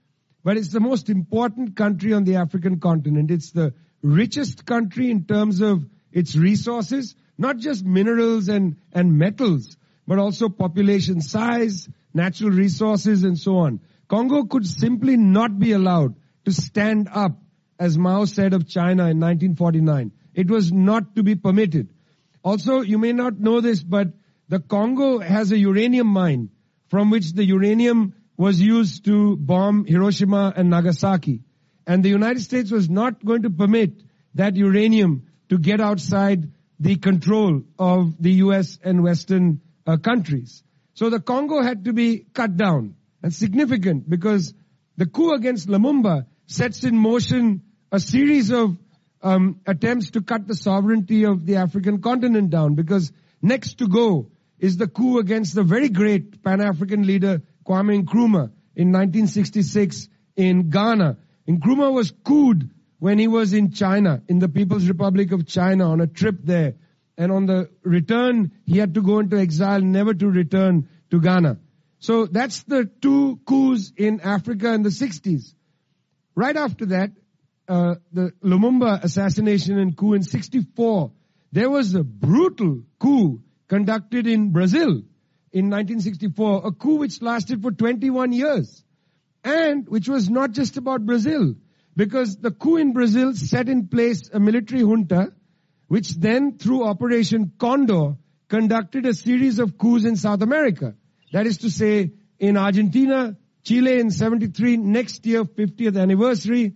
but it's the most important country on the African continent. It's the richest country in terms of its resources, not just minerals and, and metals, but also population size, natural resources, and so on. Congo could simply not be allowed to stand up, as Mao said of China in 1949. It was not to be permitted. Also, you may not know this, but the Congo has a uranium mine from which the uranium was used to bomb Hiroshima and Nagasaki. And the United States was not going to permit that uranium to get outside the control of the US and Western uh, countries. So the Congo had to be cut down and significant because the coup against Lumumba sets in motion a series of um, attempts to cut the sovereignty of the African continent down because next to go is the coup against the very great Pan-African leader Kwame Nkrumah in 1966 in Ghana. Nkrumah was couped when he was in China, in the People's Republic of China on a trip there. And on the return, he had to go into exile, never to return to Ghana. So that's the two coups in Africa in the 60s. Right after that, uh, the Lumumba assassination and coup in 64, there was a brutal coup conducted in Brazil in 1964, a coup which lasted for 21 years and which was not just about Brazil because the coup in Brazil set in place a military junta which then through Operation Condor conducted a series of coups in South America. That is to say in Argentina, Chile in 73, next year 50th anniversary,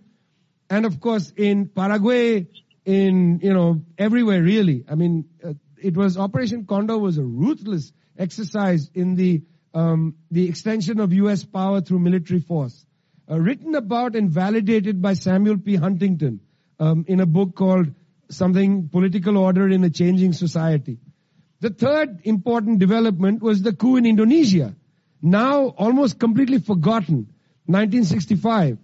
and of course in Paraguay, in, you know, everywhere really. I mean, uh, it was Operation Condor was a ruthless exercise in the um, the extension of U.S. power through military force, uh, written about and validated by Samuel P. Huntington um, in a book called something Political Order in a Changing Society. The third important development was the coup in Indonesia, now almost completely forgotten, 1965,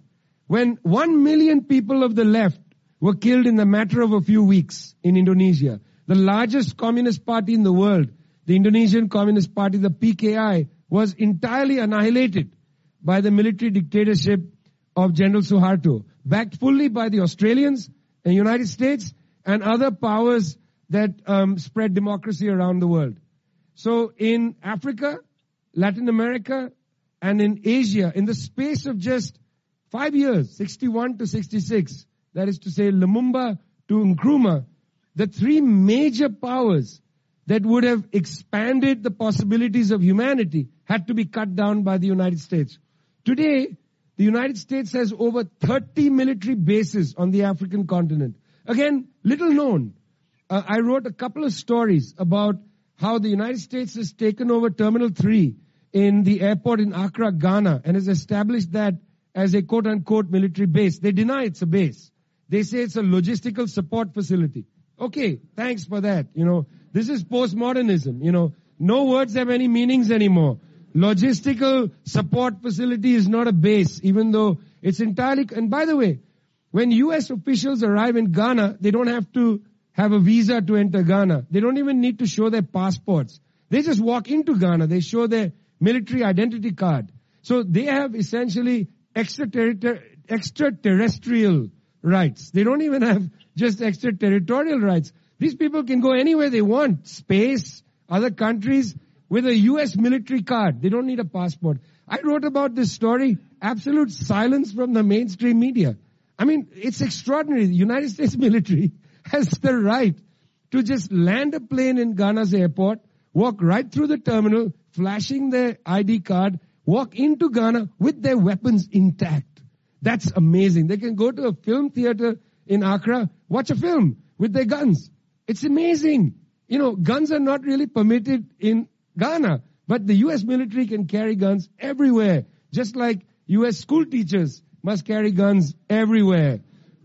when one million people of the left were killed in the matter of a few weeks in Indonesia, the largest communist party in the world, the Indonesian Communist Party, the PKI, was entirely annihilated by the military dictatorship of General Suharto, backed fully by the Australians and United States and other powers that um, spread democracy around the world. So in Africa, Latin America, and in Asia, in the space of just five years, 61 to 66, that is to say Lumumba to Nkrumah, the three major powers that would have expanded the possibilities of humanity had to be cut down by the United States. Today, the United States has over 30 military bases on the African continent. Again, little known. Uh, I wrote a couple of stories about how the United States has taken over Terminal 3 in the airport in Accra, Ghana, and has established that as a quote unquote military base. They deny it's a base. They say it's a logistical support facility. Okay, thanks for that. You know, this is postmodernism. You know, No words have any meanings anymore. Logistical support facility is not a base, even though it's entirely, and by the way, when US officials arrive in Ghana, they don't have to have a visa to enter Ghana. They don't even need to show their passports. They just walk into Ghana. They show their military identity card. So they have essentially extraterrestrial rights. They don't even have just extraterritorial rights. These people can go anywhere they want. Space, other countries, with a US military card. They don't need a passport. I wrote about this story. Absolute silence from the mainstream media. I mean, it's extraordinary. The United [LAUGHS] States military has the right to just land a plane in Ghana's airport, walk right through the terminal, flashing their ID card, walk into Ghana with their weapons intact. That's amazing. They can go to a film theater in Accra, watch a film with their guns. It's amazing. You know, guns are not really permitted in Ghana, but the US military can carry guns everywhere, just like US school teachers must carry guns everywhere.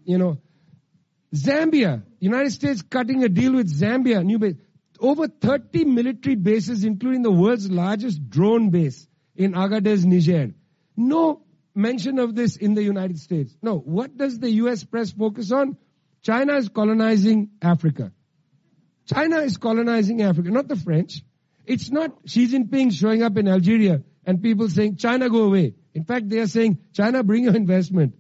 You know, Zambia, United States cutting a deal with Zambia, new base. Over 30 military bases, including the world's largest drone base in Agadez, Niger. No mention of this in the United States. No, what does the US press focus on? China is colonizing Africa. China is colonizing Africa, not the French. It's not Xi Jinping showing up in Algeria and people saying, China go away. In fact, they are saying, China bring your investment.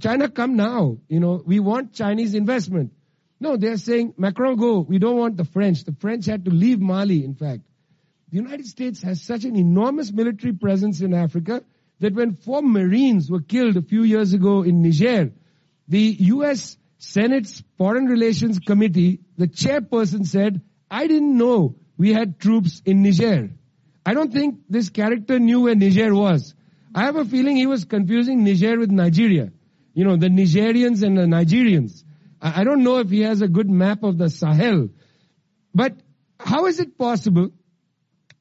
China come now. You know, we want Chinese investment. No, they are saying, Macron go. We don't want the French. The French had to leave Mali, in fact. The United States has such an enormous military presence in Africa that when four Marines were killed a few years ago in Niger, the U.S. Senate's Foreign Relations Committee, the chairperson said, I didn't know we had troops in Niger. I don't think this character knew where Niger was. I have a feeling he was confusing Niger with Nigeria. You know, the Nigerians and the Nigerians. I don't know if he has a good map of the Sahel. But how is it possible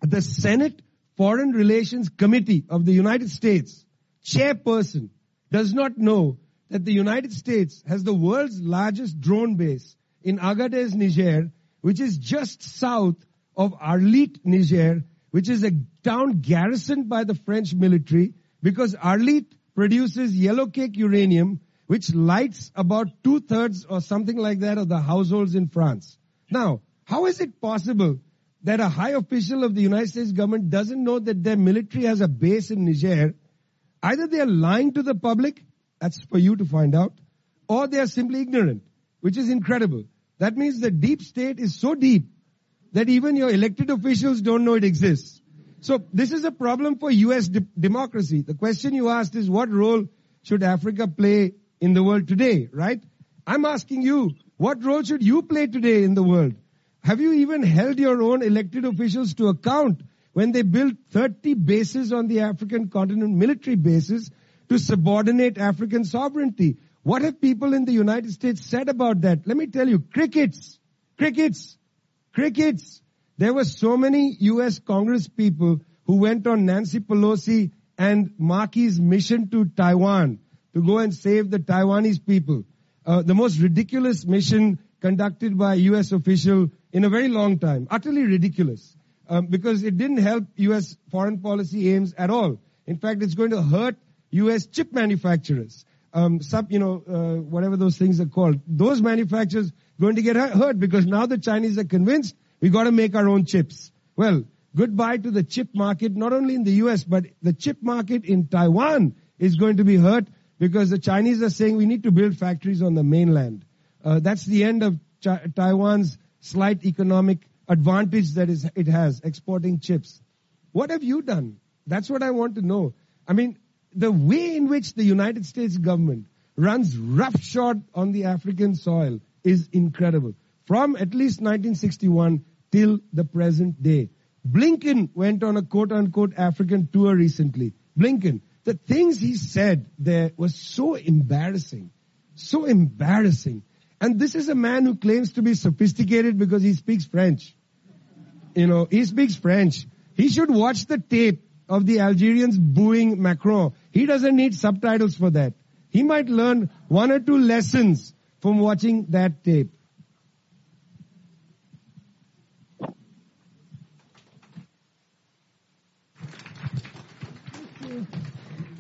the Senate Foreign Relations Committee of the United States chairperson does not know that the United States has the world's largest drone base in Agadez, Niger, which is just south of Arlit, Niger, which is a town garrisoned by the French military because Arlit produces yellow cake uranium, which lights about two thirds or something like that of the households in France. Now, how is it possible that a high official of the United States government doesn't know that their military has a base in Niger? Either they are lying to the public, that's for you to find out, or they are simply ignorant, which is incredible. That means the deep state is so deep that even your elected officials don't know it exists. So this is a problem for US de- democracy. The question you asked is what role should Africa play in the world today, right? I'm asking you, what role should you play today in the world? Have you even held your own elected officials to account when they built 30 bases on the African continent, military bases, to subordinate African sovereignty? What have people in the United States said about that? Let me tell you, crickets, crickets. Crickets. There were so many US Congress people who went on Nancy Pelosi and Markey's mission to Taiwan to go and save the Taiwanese people. Uh, the most ridiculous mission conducted by a US official in a very long time. Utterly ridiculous. Um, because it didn't help US foreign policy aims at all. In fact, it's going to hurt US chip manufacturers. Um, sub, you know, uh, whatever those things are called. Those manufacturers going to get hurt because now the Chinese are convinced we got to make our own chips. Well, goodbye to the chip market, not only in the US, but the chip market in Taiwan is going to be hurt because the Chinese are saying we need to build factories on the mainland. Uh, that's the end of Taiwan's slight economic advantage that is, it has, exporting chips. What have you done? That's what I want to know. I mean, the way in which the United States government runs roughshod on the African soil is incredible. From at least 1961 till the present day. Blinken went on a quote unquote African tour recently. Blinken. The things he said there was so embarrassing. So embarrassing. And this is a man who claims to be sophisticated because he speaks French. You know, he speaks French. He should watch the tape of the Algerians booing Macron. He doesn't need subtitles for that. He might learn one or two lessons from watching that tape.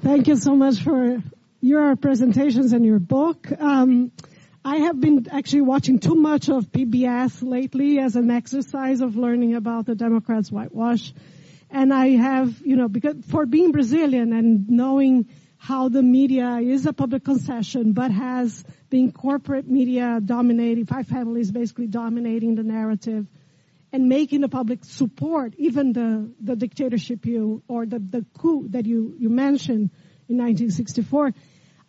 Thank you so much for your presentations and your book. Um, I have been actually watching too much of PBS lately as an exercise of learning about the Democrats' whitewash. And I have, you know, because for being Brazilian and knowing how the media is a public concession, but has been corporate media dominating, five families basically dominating the narrative and making the public support even the, the dictatorship you, or the, the coup that you, you mentioned in 1964.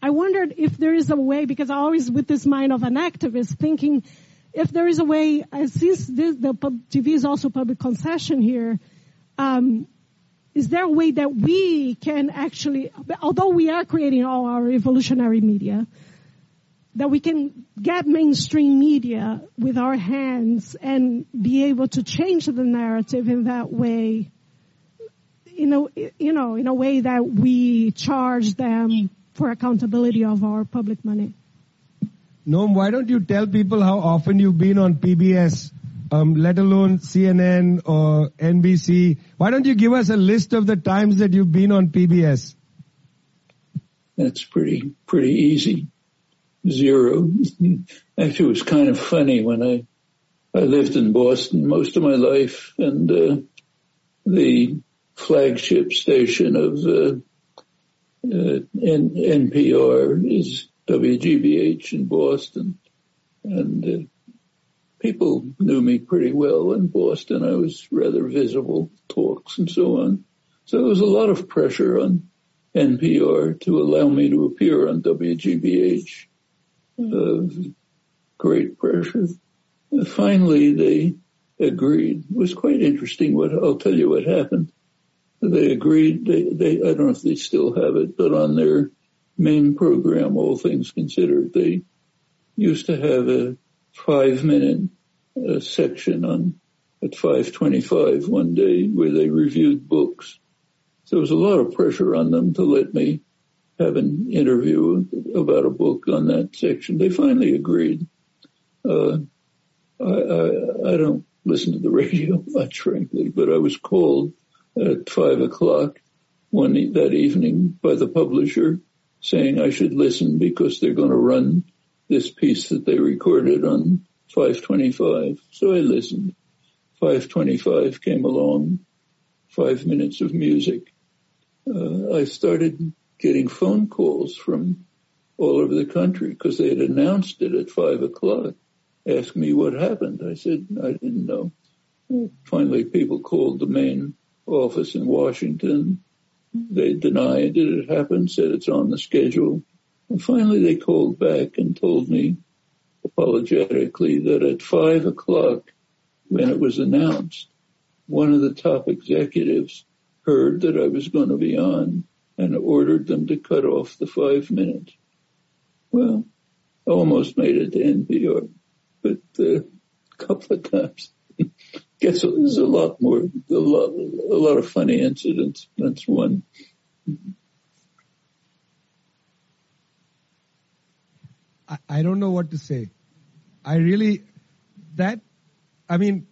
I wondered if there is a way, because I always with this mind of an activist thinking, if there is a way, uh, since this, the TV is also public concession here, um, is there a way that we can actually, although we are creating all our evolutionary media, that we can get mainstream media with our hands and be able to change the narrative in that way, you know, you know, in a way that we charge them for accountability of our public money. Noam, why don't you tell people how often you've been on PBS um, let alone CNN or NBC. Why don't you give us a list of the times that you've been on PBS? That's pretty pretty easy. Zero. [LAUGHS] Actually, it was kind of funny when I I lived in Boston most of my life, and uh, the flagship station of uh, N- NPR is WGBH in Boston, and uh, people knew me pretty well in Boston. I was rather visible, talks and so on. So there was a lot of pressure on NPR to allow me to appear on WGBH. Uh, great pressure. Finally, they agreed. It was quite interesting. What I'll tell you what happened. They agreed. They, they, I don't know if they still have it, but on their main program, All Things Considered, they used to have a five minute uh, section on at 525 one day where they reviewed books. So there was a lot of pressure on them to let me have an interview about a book on that section. They finally agreed. Uh, I, I, I don't listen to the [LAUGHS] radio much, frankly, but I was called at five o'clock one that evening by the publisher saying I should listen because they're going to run this piece that they recorded on 525. So I listened. 525 came along, five minutes of music. Uh, I started getting phone calls from all over the country because they had announced it at five o'clock. Asked me what happened. I said, I didn't know. Finally, people called the main office in Washington. They denied it had happened, said it's on the schedule. And finally they called back and told me apologetically that at five o'clock when it was announced, one of the top executives heard that I was going to be on and ordered them to cut off the five minutes. Well, I almost made it to NPR, but uh, a [LAUGHS] couple of times. Guess there's a lot more, a lot, a lot of funny incidents. That's one. I, I don't know what to say. I really, that, I mean,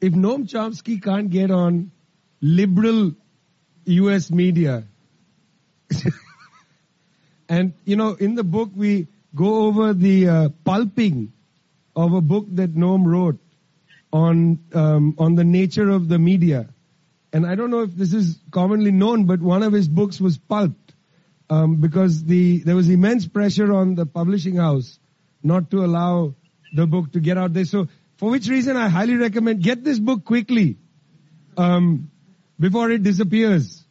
if Noam Chomsky can't get on liberal US media, [LAUGHS] and you know, in the book we go over the uh, pulping of a book that Noam wrote on um, on the nature of the media, and I don't know if this is commonly known, but one of his books was pulped um, because the there was immense pressure on the publishing house not to allow the book to get out there. So for which reason I highly recommend get this book quickly um, before it disappears.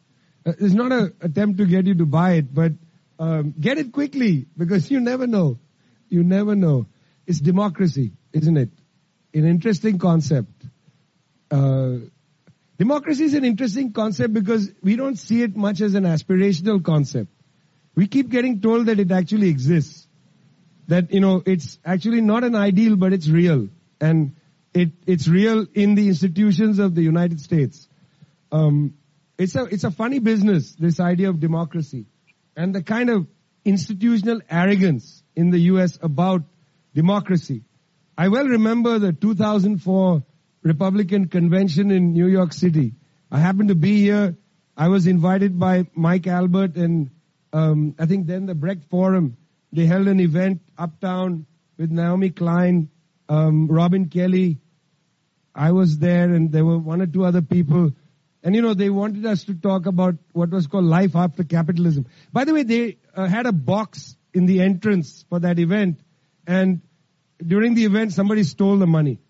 Uh, it's not an attempt to get you to buy it, but um, get it quickly because you never know. You never know. It's democracy, isn't it? An interesting concept. Uh, democracy is an interesting concept because we don't see it much as an aspirational concept. We keep getting told that it actually exists that, you know, it's actually not an ideal, but it's real. And it, it's real in the institutions of the United States. Um, it's a, it's a funny business, this idea of democracy and the kind of institutional arrogance in the U.S. about democracy. I well remember the 2004 Republican convention in New York City. I happened to be here I was invited by Mike Albert and um, I think then the Brecht Forum. They held an event uptown with Naomi Klein, um, Robin Kelley. I was there and there were one or two other people. And you know, they wanted us to talk about what was called life after capitalism. By the way, they uh, had a box in the entrance for that event and during the event somebody stole the money.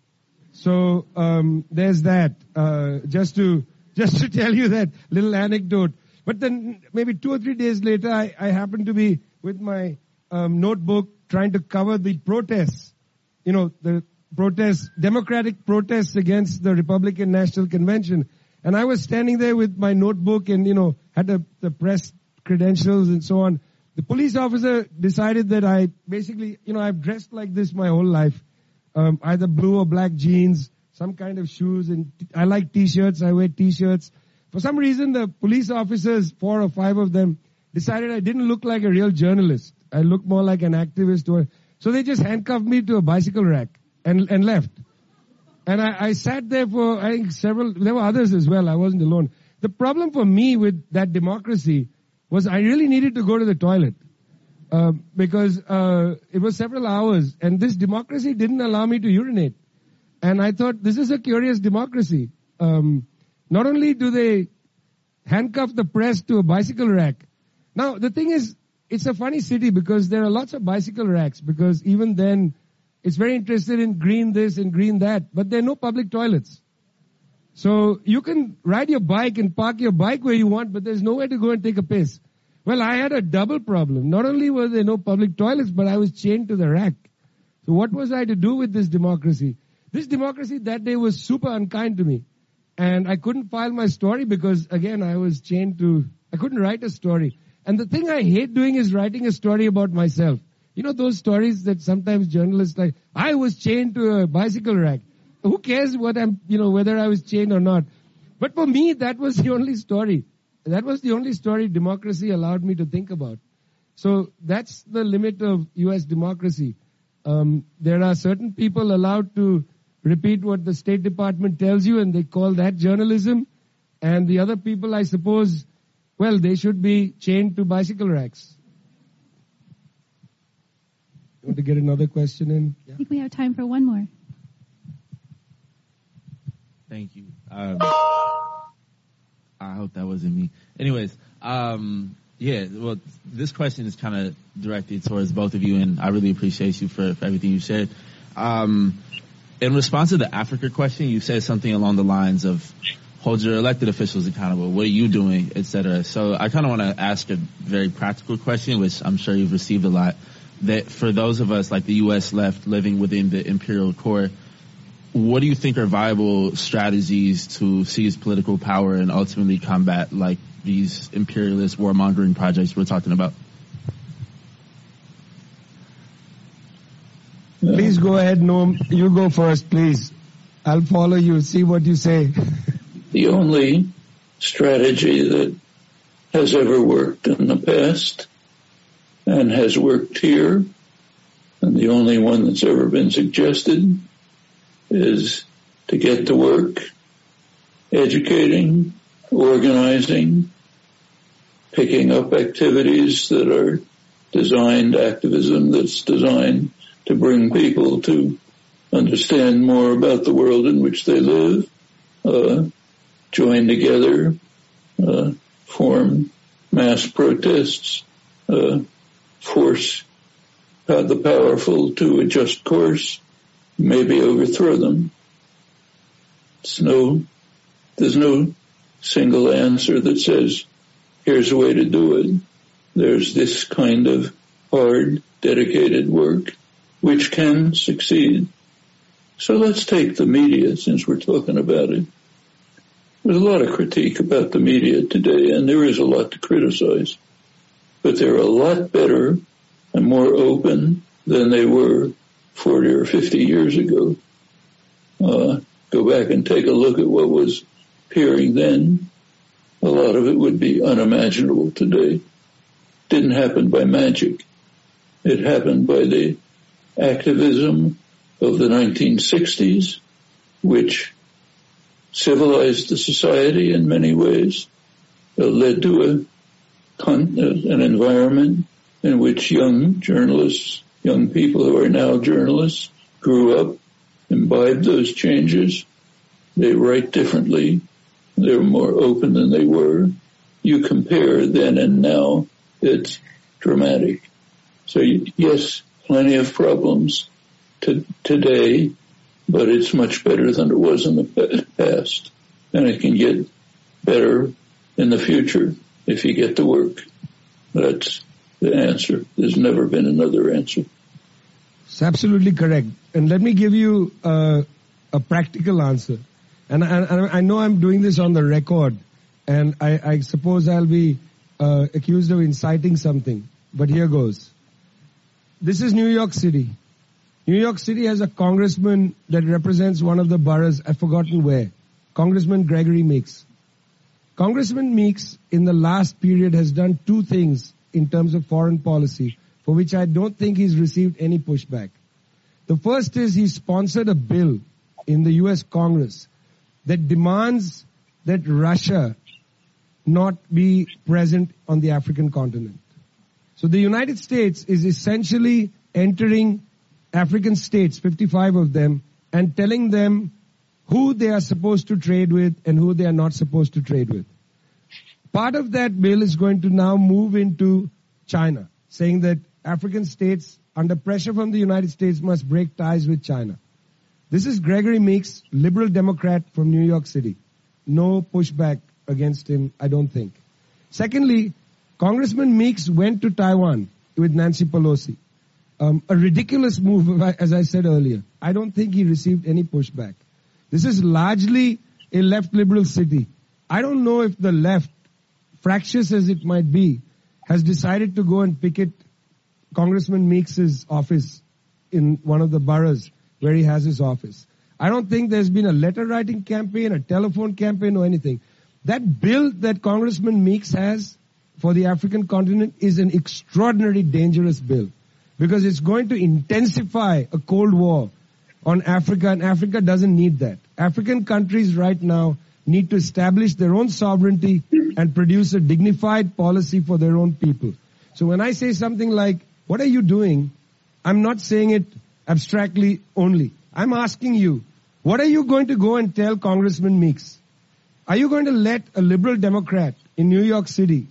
So, um, there's that. Uh, just to, [LAUGHS] just to tell you that little anecdote. But then maybe two or three days later, I, I happened to be with my um, notebook trying to cover the protests. You know, the protests, democratic protests against the Republican National Convention. And I was standing there with my notebook and, you know, had the, the press credentials and so on. The police officer decided that I basically, you know, I've dressed like this my whole life. Um, either blue or black jeans, some kind of shoes, and t- I like t-shirts, I wear t-shirts. For some reason, the police officers, four or five of them, decided I didn't look like a real journalist. I looked more like an activist. Or, so they just handcuffed me to a bicycle rack and, and left. And I, I sat there for, I think several, there were others as well. I wasn't alone. The problem for me with that democracy was I really needed to go to the toilet. Uh, because uh, it was several hours, and this democracy didn't allow me to urinate. And I thought this is a curious democracy. Um, not only do they handcuff the press to a bicycle rack. Now, the thing is, it's a funny city because there are lots of bicycle racks because even then it's very interested in green this and green that, but there are no public toilets. So you can ride your bike and park your bike where you want, but there's nowhere to go and take a piss. Well, I had a double problem. Not only were there no public toilets, but I was chained to the rack. So what was I to do with this democracy? This democracy that day was super unkind to me. And I couldn't file my story because again, I was chained to, I couldn't write a story. And the thing I hate doing is writing a story about myself. You know those stories that sometimes journalists like, I was chained to a bicycle rack. Who cares what I'm, you know, whether I was chained or not. But for me, that was the only story. That was the only story democracy allowed me to think about. So that's the limit of US democracy. Um, there are certain people allowed to repeat what the State Department tells you and they call that journalism. And the other people, I suppose, well, they should be chained to bicycle racks. You want to get another question in? I think we have time for one more. Thank you. Um, I hope that wasn't me. Anyways, um, yeah, well, this question is kind of directed towards both of you, and I really appreciate you for, for everything you said. Um, in response to the Africa question, you said something along the lines of hold your elected officials accountable. What are you doing, et cetera. So I kind of want to ask a very practical question, which I'm sure you've received a lot. That for those of us like the U.S. left living within the imperial core, what do you think are viable strategies to seize political power and ultimately combat like these imperialist warmongering projects we're talking about? Please go ahead, Noam. You go first, please. I'll follow you. See what you say. [LAUGHS] The only strategy that has ever worked in the past and has worked here, and the only one that's ever been suggested is to get to work, educating, organizing, picking up activities that are designed, activism that's designed to bring people to understand more about the world in which they live, uh, join together, uh, form mass protests, uh, force the powerful to adjust course, maybe overthrow them. It's no, there's no single answer that says, here's a way to do it. There's this kind of hard, dedicated work which can succeed. So let's take the media since we're talking about it. There's a lot of critique about the media today and there is a lot to criticize, but they're a lot better and more open than they were 40 or 50 years ago. Uh, go back and take a look at what was appearing then. A lot of it would be unimaginable today. Didn't happen by magic. It happened by the activism of the 1960s, which civilized the society in many ways. uh, led to a uh, an environment in which young journalists, young people who are now journalists, grew up, imbibed those changes. They write differently. They're more open than they were. You compare then and now, it's dramatic. So yes, plenty of problems to today, but it's much better than it was in the past. And it can get better in the future if you get to work. That's the answer. There's never been another answer. It's absolutely correct. And let me give you uh, a practical answer. And I, I, know I'm doing this on the record, and I, I suppose I'll be uh, accused of inciting something. But here goes. This is New York City. New York City has a congressman that represents one of the boroughs, I've forgotten where. Congressman Gregory Meeks. Congressman Meeks in the last period has done two things in terms of foreign policy for which I don't think he's received any pushback. The first is he sponsored a bill in the US Congress that demands that Russia not be present on the African continent. So the United States is essentially entering African states, 55 of them, and telling them who they are supposed to trade with and who they are not supposed to trade with. Part of that bill is going to now move into China, saying that African states under pressure from the United States must break ties with China. This is Gregory Meeks, liberal Democrat from New York City. No pushback against him, I don't think. Secondly, Congressman Meeks went to Taiwan with Nancy Pelosi. Um, a ridiculous move, [LAUGHS] as I said earlier. I don't think he received any pushback. This is largely a left liberal city. I don't know if the left, fractious as it might be, has decided to go and picket Congressman Meeks' office in one of the boroughs where he has his office. I don't think there's been a letter writing campaign, a telephone campaign or anything. That bill that Congressman Meeks has for the African continent is an extraordinarily dangerous bill because it's going to intensify a Cold War on Africa and Africa doesn't need that. African countries right now need to establish their own sovereignty and produce a dignified policy for their own people. So when I say something like, what are you doing? I'm not saying it abstractly only. I'm asking you, what are you going to go and tell Congressman Meeks? Are you going to let a liberal Democrat in New York City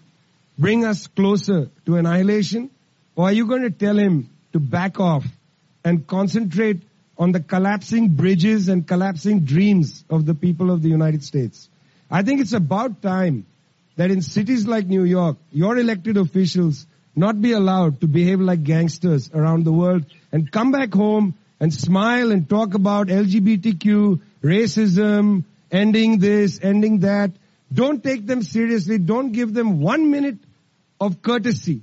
bring us closer to annihilation? Or are you going to tell him to back off and concentrate on the collapsing bridges and collapsing dreams of the people of the United States? I think it's about time that in cities like New York, your elected officials not be allowed to behave like gangsters around the world and come back home and smile and talk about LGBTQ, racism, ending this, ending that. Don't take them seriously. Don't give them one minute of courtesy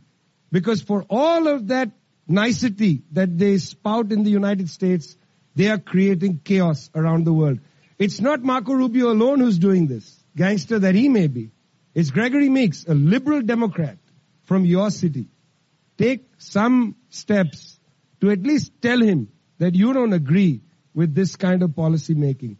because for all of that nicety that they spout in the United States, they are creating chaos around the world. It's not Marco Rubio alone who's doing this, gangster that he may be. It's Gregory Meeks, a liberal Democrat from your city. Take some steps to at least tell him that you don't agree with this kind of policy making.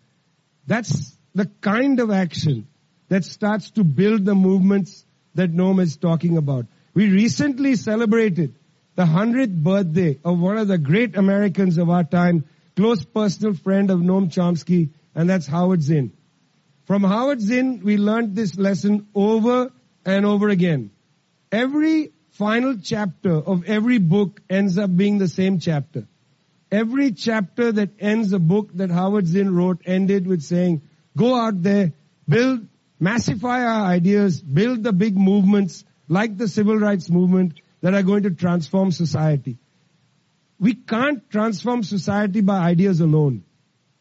That's the kind of action that starts to build the movements that Noam is talking about. We recently celebrated the 100th birthday of one of the great Americans of our time, close personal friend of Noam Chomsky, and that's Howard Zinn. From Howard Zinn, we learned this lesson over and over again. Every final chapter of every book ends up being the same chapter. Every chapter that ends a book that Howard Zinn wrote ended with saying, go out there, build, massify our ideas, build the big movements, like the civil rights movement that are going to transform society. We can't transform society by ideas alone.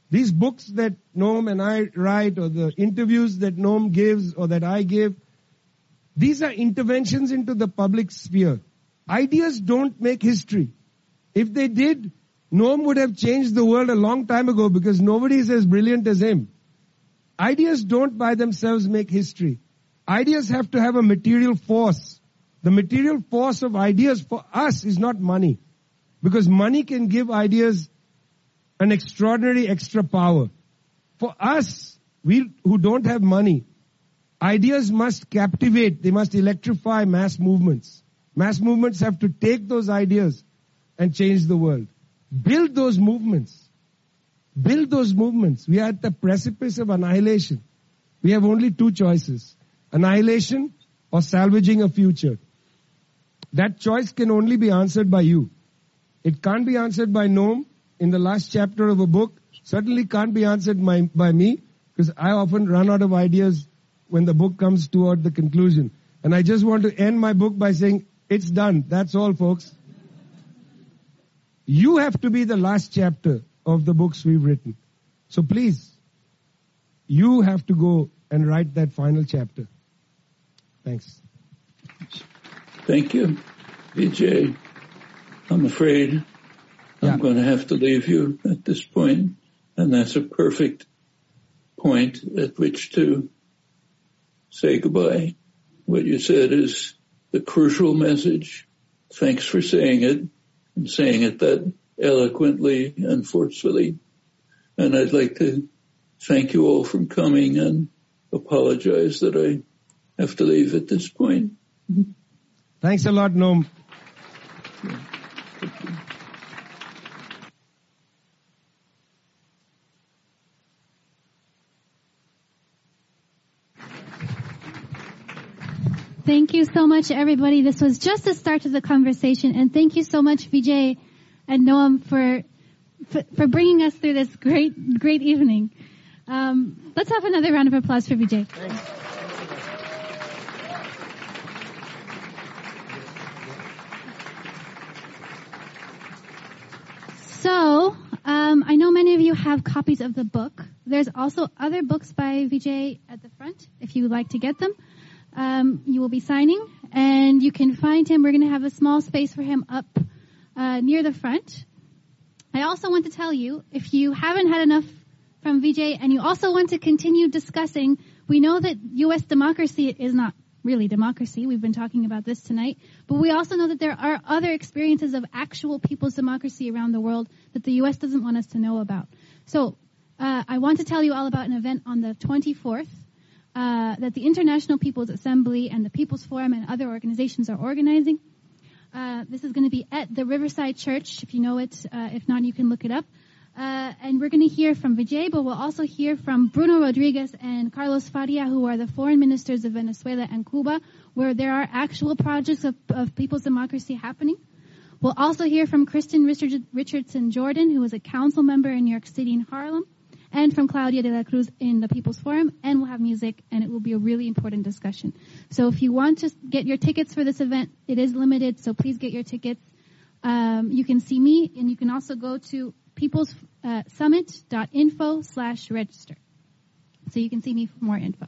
These books that Noam and I write or the interviews that Noam gives or that I give, these are interventions into the public sphere. Ideas don't make history. If they did, Noam would have changed the world a long time ago because nobody is as brilliant as him. Ideas don't by themselves make history. Ideas have to have a material force. The material force of ideas for us is not money. Because money can give ideas an extraordinary extra power. For us, we who don't have money, Ideas must captivate, they must electrify mass movements. Mass movements have to take those ideas and change the world. Build those movements. Build those movements. We are at the precipice of annihilation. We have only two choices. Annihilation or salvaging a future. That choice can only be answered by you. It can't be answered by Noam in the last chapter of a book. Certainly can't be answered by, by me because I often run out of ideas when the book comes toward the conclusion. And I just want to end my book by saying, it's done. That's all folks. You have to be the last chapter of the books we've written. So please, you have to go and write that final chapter. Thanks. Thank you, Vijay. I'm afraid Yeah. I'm going to have to leave you at this point, and that's a perfect point at which to say goodbye. What you said is the crucial message. Thanks for saying it and saying it that eloquently and forcefully. And I'd like to thank you all for coming and apologize that I have to leave at this point. Thanks a lot, Noam. Thank you so much, everybody. This was just the start of the conversation, and thank you so much, Vijay and Noam, for for, bringing us through this great great evening. Um, let's have another round of applause for Vijay. So, um, I know many of you have copies of the book. There's also other books by Vijay at the front if you would like to get them. Um, you will be signing, and you can find him. We're going to have a small space for him up uh, near the front. I also want to tell you, if you haven't had enough from Vijay and you also want to continue discussing, we know that U.S. democracy is not really democracy. We've been talking about this tonight. But we also know that there are other experiences of actual people's democracy around the world that the U.S. doesn't want us to know about. So uh, I want to tell you all about an event on the 24th uh, that the International People's Assembly and the People's Forum and other organizations are organizing. Uh, this is going to be at the Riverside Church, if you know it. Uh, if not, you can look it up. Uh, and we're going to hear from Vijay, but we'll also hear from Bruno Rodriguez and Carlos Faria, who are the foreign ministers of Venezuela and Cuba, where there are actual projects of, of people's democracy happening. We'll also hear from Kristin Richard, Richardson Jordan, who is a council member in New York City and Harlem, and from Claudia de la Cruz in the People's Forum, and we'll have music, and it will be a really important discussion. So if you want to get your tickets for this event, it is limited, so please get your tickets. Um, you can see me, and you can also go to people's uh, summit.info slash register. So you can see me for more info.